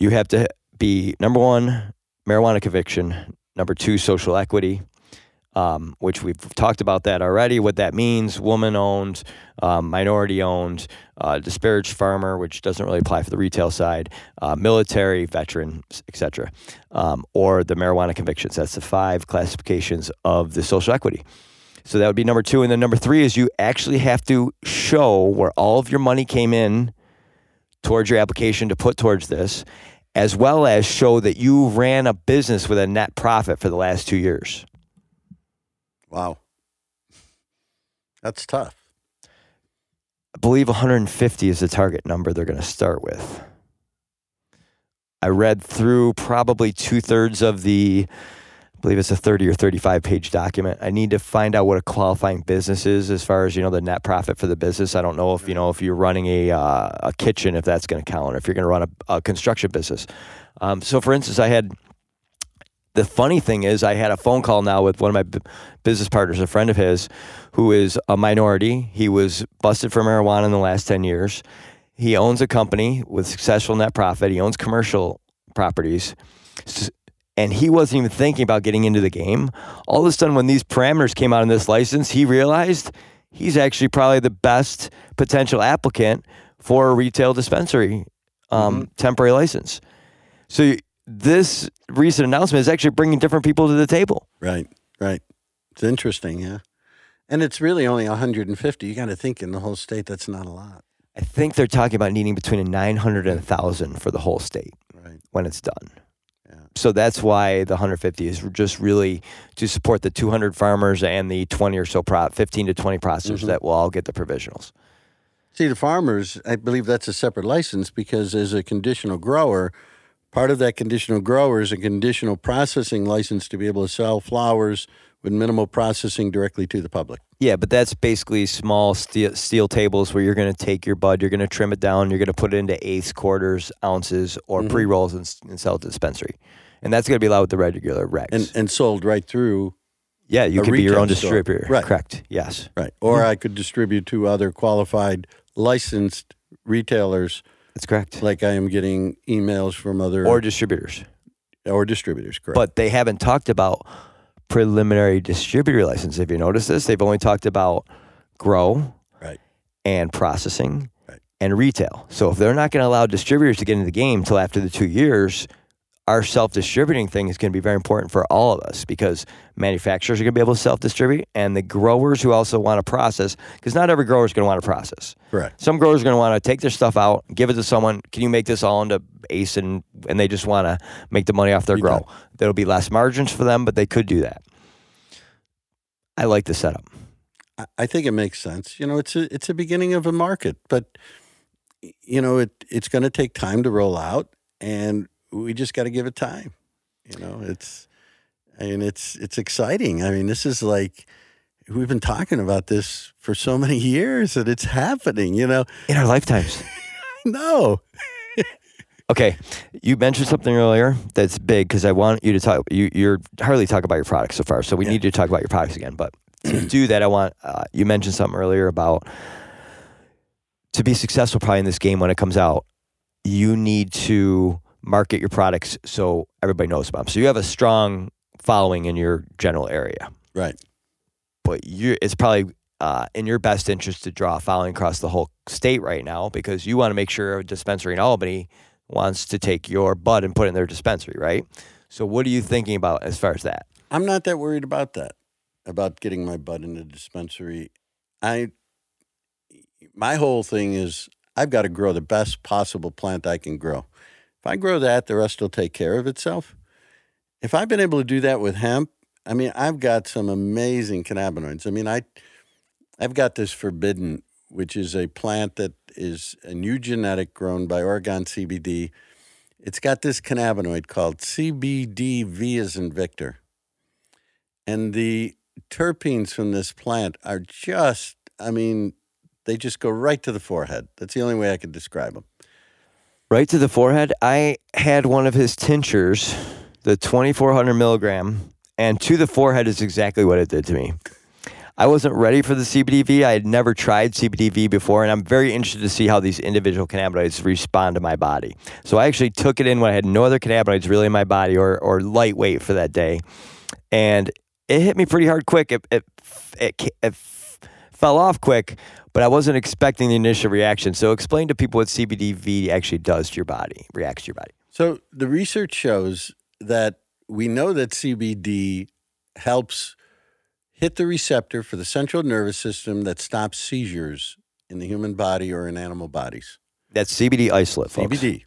you have to be number one, marijuana conviction, number two, social equity, um, which we've talked about that already. What that means: woman owned, um, minority owned, uh, disparaged farmer, which doesn't really apply for the retail side, uh, military, veteran, etc., um, or the marijuana convictions. That's the five classifications of the social equity. So that would be number two, and then number three is you actually have to show where all of your money came in towards your application to put towards this, as well as show that you ran a business with a net profit for the last two years. Wow. That's tough. I believe 150 is the target number they're going to start with. I read through probably two thirds of the, I believe it's a 30 or 35 page document. I need to find out what a qualifying business is as far as, you know, the net profit for the business. I don't know if, you know, if you're running a, uh, a kitchen, if that's going to count, or if you're going to run a, a construction business. Um, so, for instance, I had the funny thing is, I had a phone call now with one of my b- business partners, a friend of his, who is a minority. He was busted for marijuana in the last 10 years. He owns a company with successful net profit. He owns commercial properties. And he wasn't even thinking about getting into the game. All of a sudden, when these parameters came out in this license, he realized he's actually probably the best potential applicant for a retail dispensary um, temporary license. So this recent announcement is actually bringing different people to the table. Right. Right. It's interesting. Yeah. And it's really only 150. You got to think in the whole state, that's not a lot. I think they're talking about needing between a 900 and a 1,000 for the whole state Right. when it's done. Yeah. So that's why the 150 is just really to support the 200 farmers and the 20 or so, pro- 15 to 20 processors Mhm. that will all get the provisionals. See, the farmers, I believe that's a separate license because as a conditional grower, part of that conditional grower is a conditional processing license to be able to sell flowers with minimal processing directly to the public. Yeah, but that's basically small steel, steel tables where you're going to take your bud, you're going to trim it down, you're going to put it into eighths, quarters, ounces, or Mhm. pre rolls and, and sell it to dispensary. And that's going to be allowed with the regular regs. And, and sold right through, yeah, you can be your own store. distributor. Right. Correct. Yes. right? Or I could distribute to other qualified licensed retailers That's correct. like I am getting emails from other Or distributors. or distributors, correct? But they haven't talked about preliminary distributor license. If you notice this, they've only talked about grow Right. and processing Right. and retail. So if they're not going to allow distributors to get into the game till after the two years, our self distributing thing is going to be very important for all of us because manufacturers are going to be able to self distribute and the growers who also want to process, because not every grower is going to want to process. correct. Some growers are going to want to take their stuff out, give it to someone. Can you make this all into ACE and and they just want to make the money off their You grow? There'll be less margins for them, but they could do that. I like the setup. I- I think it makes sense. You know, it's a it's a beginning of a market, but you know, it it's going to take time to roll out, and we just got to give it time. You know, it's I mean it's it's exciting. I mean, this is like we've been talking about this for so many years, and it's happening. You know, In our lifetimes. <laughs> no, Okay, you mentioned something earlier that's big because I want you to talk. You, you're hardly talk about your products so far, so we Yeah. need you to talk about your products again. But to do that, I want uh, you mentioned something earlier about to be successful probably in this game when it comes out. You need to market your products so everybody knows about them. So you have a strong following in your general area. Right. But you, it's probably uh, in your best interest to draw a following across the whole state right now because you want to make sure a dispensary in Albany wants to take your bud and put it in their dispensary, right? So, what are you thinking about as far as that? I'm not that worried about that, about getting my bud in a dispensary. I, my whole thing is I've got to grow the best possible plant I can grow. If I grow that, the rest will take care of itself. If I've been able to do that with hemp, I mean, I've got some amazing cannabinoids. I mean, I, I've got this forbidden, which is a plant that is a new genetic grown by Oregon CBD. It's got this cannabinoid called CBDV as in Victor. And the terpenes from this plant are just, I mean, they just go right to the forehead. That's the only way I can describe them. Right to the forehead. I had one of his tinctures, the 2400 milligram, and to the forehead is exactly what it did to me. I wasn't ready for the CBDV. I had never tried CBDV before, and I'm very interested to see how these individual cannabinoids respond to my body. So I actually took it in when I had no other cannabinoids really in my body or, or lightweight for that day. And it hit me pretty hard quick. It, it, it, it fell off quick, but I wasn't expecting the initial reaction. So explain to people what CBDV actually does to your body, reacts to your body. So the research shows that we know that CBD helps hit the receptor for the central nervous system that stops seizures in the human body or in animal bodies. That's CBD isolate, folks. CBD,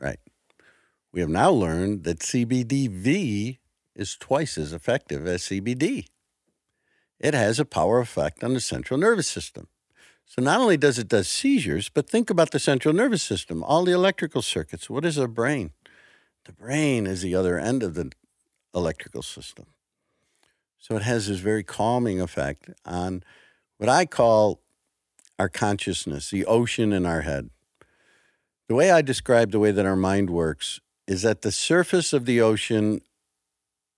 right. We have now learned that CBDV is twice as effective as CBD. It has a power effect on the central nervous system. So not only does it does seizures, but think about the central nervous system, all the electrical circuits. What is a brain? The brain is the other end of the electrical system. So it has this very calming effect on what I call our consciousness, the ocean in our head. The way I describe the way that our mind works is that the surface of the ocean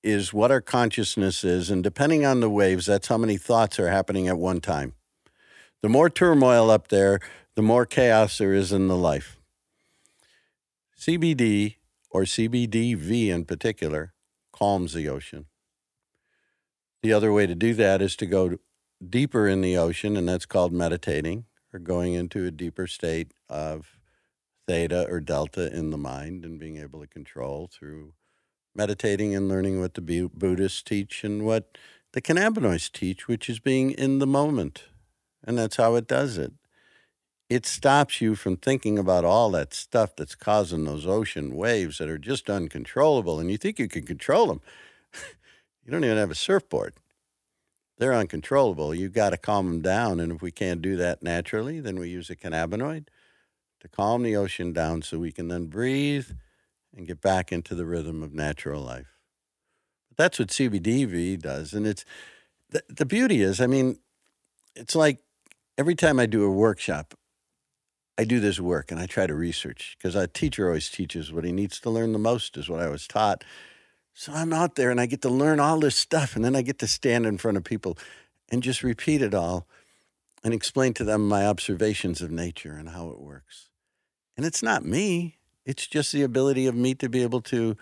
is what our consciousness is, and depending on the waves, that's how many thoughts are happening at one time. The more turmoil up there, the more chaos there is in the life. CBD, or CBDV in particular, calms the ocean. The other way to do that is to go deeper in the ocean, and that's called meditating or going into a deeper state of theta or delta in the mind and being able to control through meditating and learning what the Buddhists teach and what the cannabinoids teach, which is being in the moment. And that's how it does it. It stops you from thinking about all that stuff that's causing those ocean waves that are just uncontrollable. And you think you can control them. <laughs> You don't even have a surfboard. They're uncontrollable. You've got to calm them down. And if we can't do that naturally, then we use a cannabinoid to calm the ocean down so we can then breathe and get back into the rhythm of natural life. But that's what CBDV does. And it's the, the beauty is, I mean, it's like every time I do a workshop, I do this work and I try to research because a teacher always teaches what he needs to learn the most, is what I was taught. So I'm out there and I get to learn all this stuff. And then I get to stand in front of people and just repeat it all and explain to them my observations of nature and how it works. And it's not me, it's just the ability of me to be able to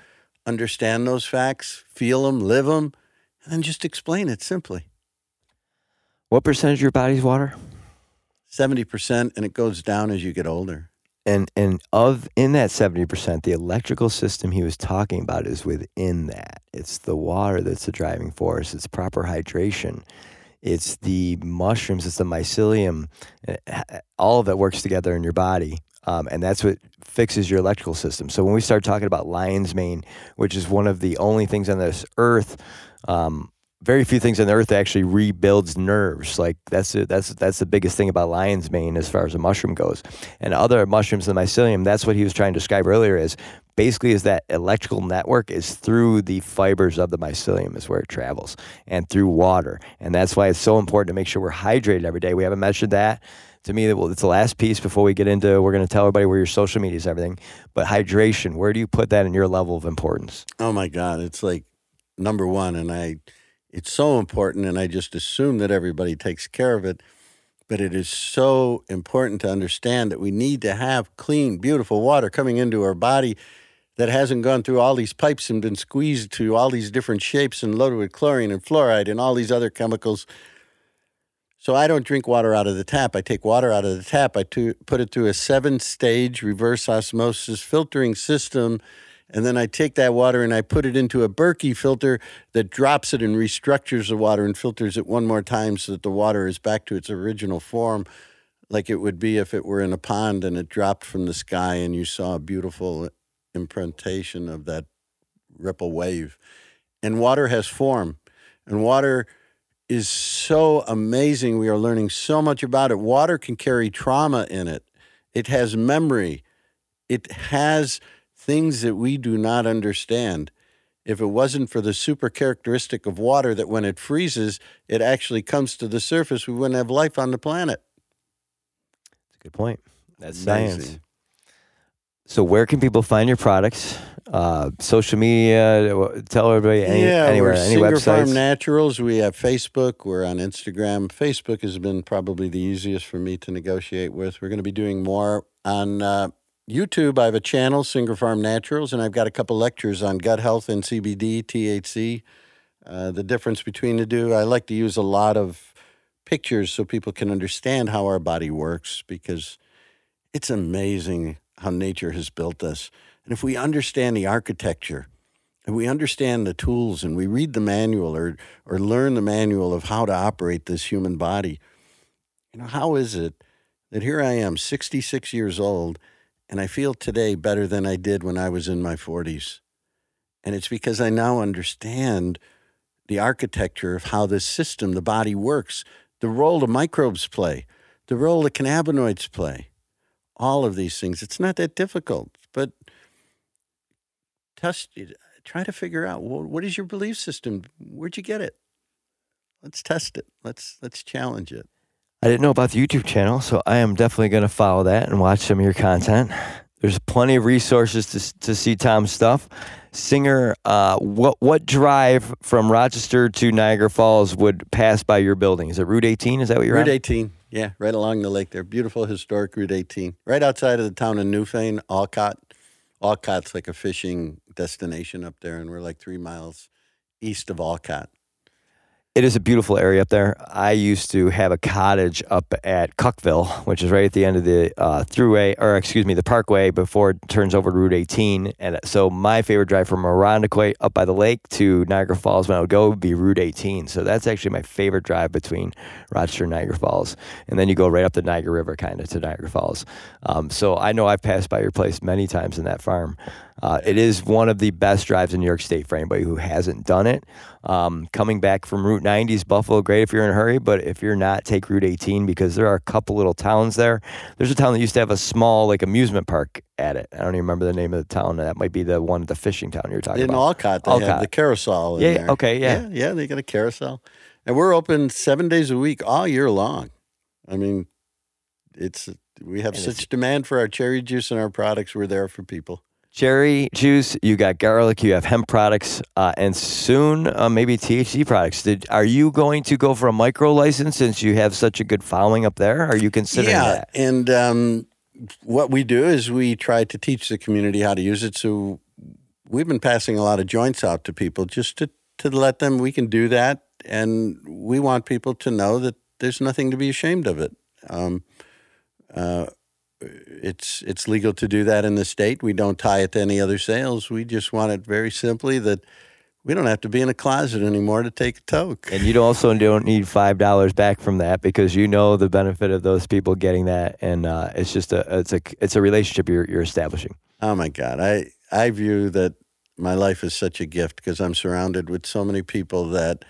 understand those facts, feel them, live them, and then just explain it simply. What percentage of your body's water? 70%, and it goes down as you get older. And and of in that 70% the electrical system he was talking about is within that. It's the water that's the driving force. It's proper hydration. It's the mushrooms. It's the mycelium eh, all of it works together in your body um, and that's what fixes your electrical system so when we start talking about lion's mane which is one of the only things on this earth um, very few things on the earth actually rebuilds nerves. Like that's a, that's that's the biggest thing about lion's mane as far as a mushroom goes. And other mushrooms in the mycelium, that's what he was trying to describe earlier. Is basically is that electrical network is through the fibers of the mycelium is where it travels and through water. And that's why it's so important to make sure we're hydrated every day. We haven't mentioned that. To me, it's the last piece before we get into. We're going to tell everybody where your social media is, everything. But hydration, where do you put that in your level of importance? Oh my God, it's like number one, and I it's so important, and I just assume that everybody takes care of it. But it is so important to understand that we need to have clean, beautiful water coming into our body. that hasn't gone through all these pipes and been squeezed to all these different shapes and loaded with chlorine and fluoride and all these other chemicals. So I don't drink water out of the tap. I take water out of the tap. I to, put it through a seven stage reverse osmosis filtering system. And then I take that water and I put it into a Berkey filter that drops it and restructures the water and filters it one more time so that the water is back to its original form, like it would be if it were in a pond and it dropped from the sky and you saw a beautiful imprintation of that ripple wave. And water has form. And water is so amazing. We are learning so much about it. Water can carry trauma in it, it has memory, it has things that we do not understand. If it wasn't for the super characteristic of water that when it freezes, it actually comes to the surface, we wouldn't have life on the planet. That's a good point. That's Amazing. science. So, where can people find your products? Uh, social media, tell everybody any, yeah, anywhere, we're any Singer websites. Farm Naturals. We have Facebook. We're on Instagram. Facebook has been probably the easiest for me to negotiate with. We're going to be doing more on uh, YouTube. I have a channel, Singer Farm Naturals, and I've got a couple lectures on gut health and CBD, THC, uh, the difference between the two. I like to use a lot of pictures so people can understand how our body works because it's amazing how nature has built us. And if we understand the architecture, and we understand the tools and we read the manual or, or learn the manual of how to operate this human body, you know, how is it that here I am, 66 years old, and I feel today better than I did when I was in my 40s? And it's because I now understand the architecture of how this system, the body works, the role the microbes play, the role the cannabinoids play all of these things. It's not that difficult, but test, it try to figure out well, what is your belief system? Where'd you get it? Let's test it. Let's let's challenge it. I didn't know about the YouTube channel, so I am definitely going to follow that and watch some of your content. There's plenty of resources to, to see Tom's stuff. Singer, uh, what what drive from Rochester to Niagara Falls would pass by your building? Is it Route 18? Is that what you're Route on? 18. Yeah, right along the lake there. Beautiful historic Route 18. Right outside of the town of Newfane, Olcott. Olcott's like a fishing destination up there, and we're like three miles east of Olcott. It is a beautiful area up there. I used to have a cottage up at Kuckville, which is right at the end of the uh, throughway, or excuse me, the parkway before it turns over to Route 18. And so my favorite drive from Irondequoit up by the lake to Niagara Falls when I would go would be Route 18. So that's actually my favorite drive between Rochester and Niagara Falls. And then you go right up the Niagara River kind of to Niagara Falls. Um, so I know I've passed by your place many times in that farm. Uh, it is one of the best drives in New York State for anybody who hasn't done it. Um, coming back from Route 90 is Buffalo, great if you're in a hurry, but if you're not, take Route 18 because there are a couple little towns there. There's a town that used to have a small like amusement park at it. I don't even remember the name of the town. That might be the one, the fishing town you're talking in about. In Olcott, they Olcott. have the carousel. yeah. There. Okay. Yeah. yeah. Yeah. They got a carousel, and we're open seven days a week all year long. I mean, it's we have and such demand for our cherry juice and our products. We're there for people cherry juice, you got garlic, you have hemp products, uh, and soon uh, maybe THC products. Did, are you going to go for a micro license since you have such a good following up there? Are you considering yeah, that? and um, what we do is we try to teach the community how to use it. So we've been passing a lot of joints out to people just to, to let them, we can do that. And we want people to know that there's nothing to be ashamed of it. Um, uh, it's it's legal to do that in the state. We don't tie it to any other sales. We just want it very simply that we don't have to be in a closet anymore to take a toke. And you also don't need five dollars back from that because you know the benefit of those people getting that, and uh, it's just a it's a it's a relationship you're you're establishing. Oh my God, I I view that my life is such a gift because I'm surrounded with so many people that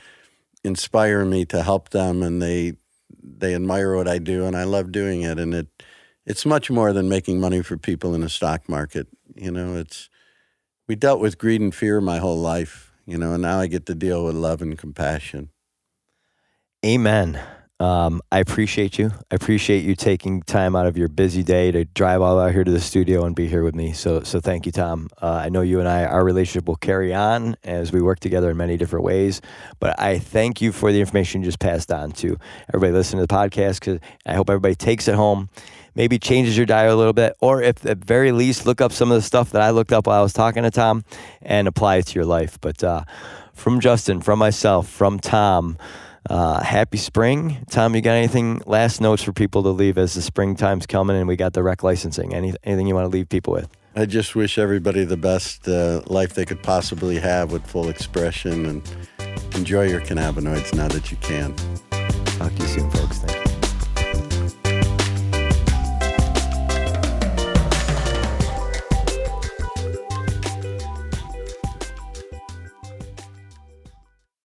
inspire me to help them, and they they admire what I do, and I love doing it, and it it's much more than making money for people in the stock market. You know, it's we dealt with greed and fear my whole life, you know, and now I get to deal with love and compassion. Amen. Um, I appreciate you. I appreciate you taking time out of your busy day to drive all out here to the studio and be here with me. So, so thank you, Tom. Uh, I know you and I, our relationship will carry on as we work together in many different ways. But I thank you for the information you just passed on to everybody listening to the podcast. Because I hope everybody takes it home, maybe changes your diet a little bit, or if at very least look up some of the stuff that I looked up while I was talking to Tom and apply it to your life. But uh, from Justin, from myself, from Tom. Uh, happy spring. Tom, you got anything last notes for people to leave as the springtime's coming and we got the rec licensing? Any, anything you want to leave people with? I just wish everybody the best uh, life they could possibly have with full expression and enjoy your cannabinoids now that you can. Talk to you soon, folks. Thanks.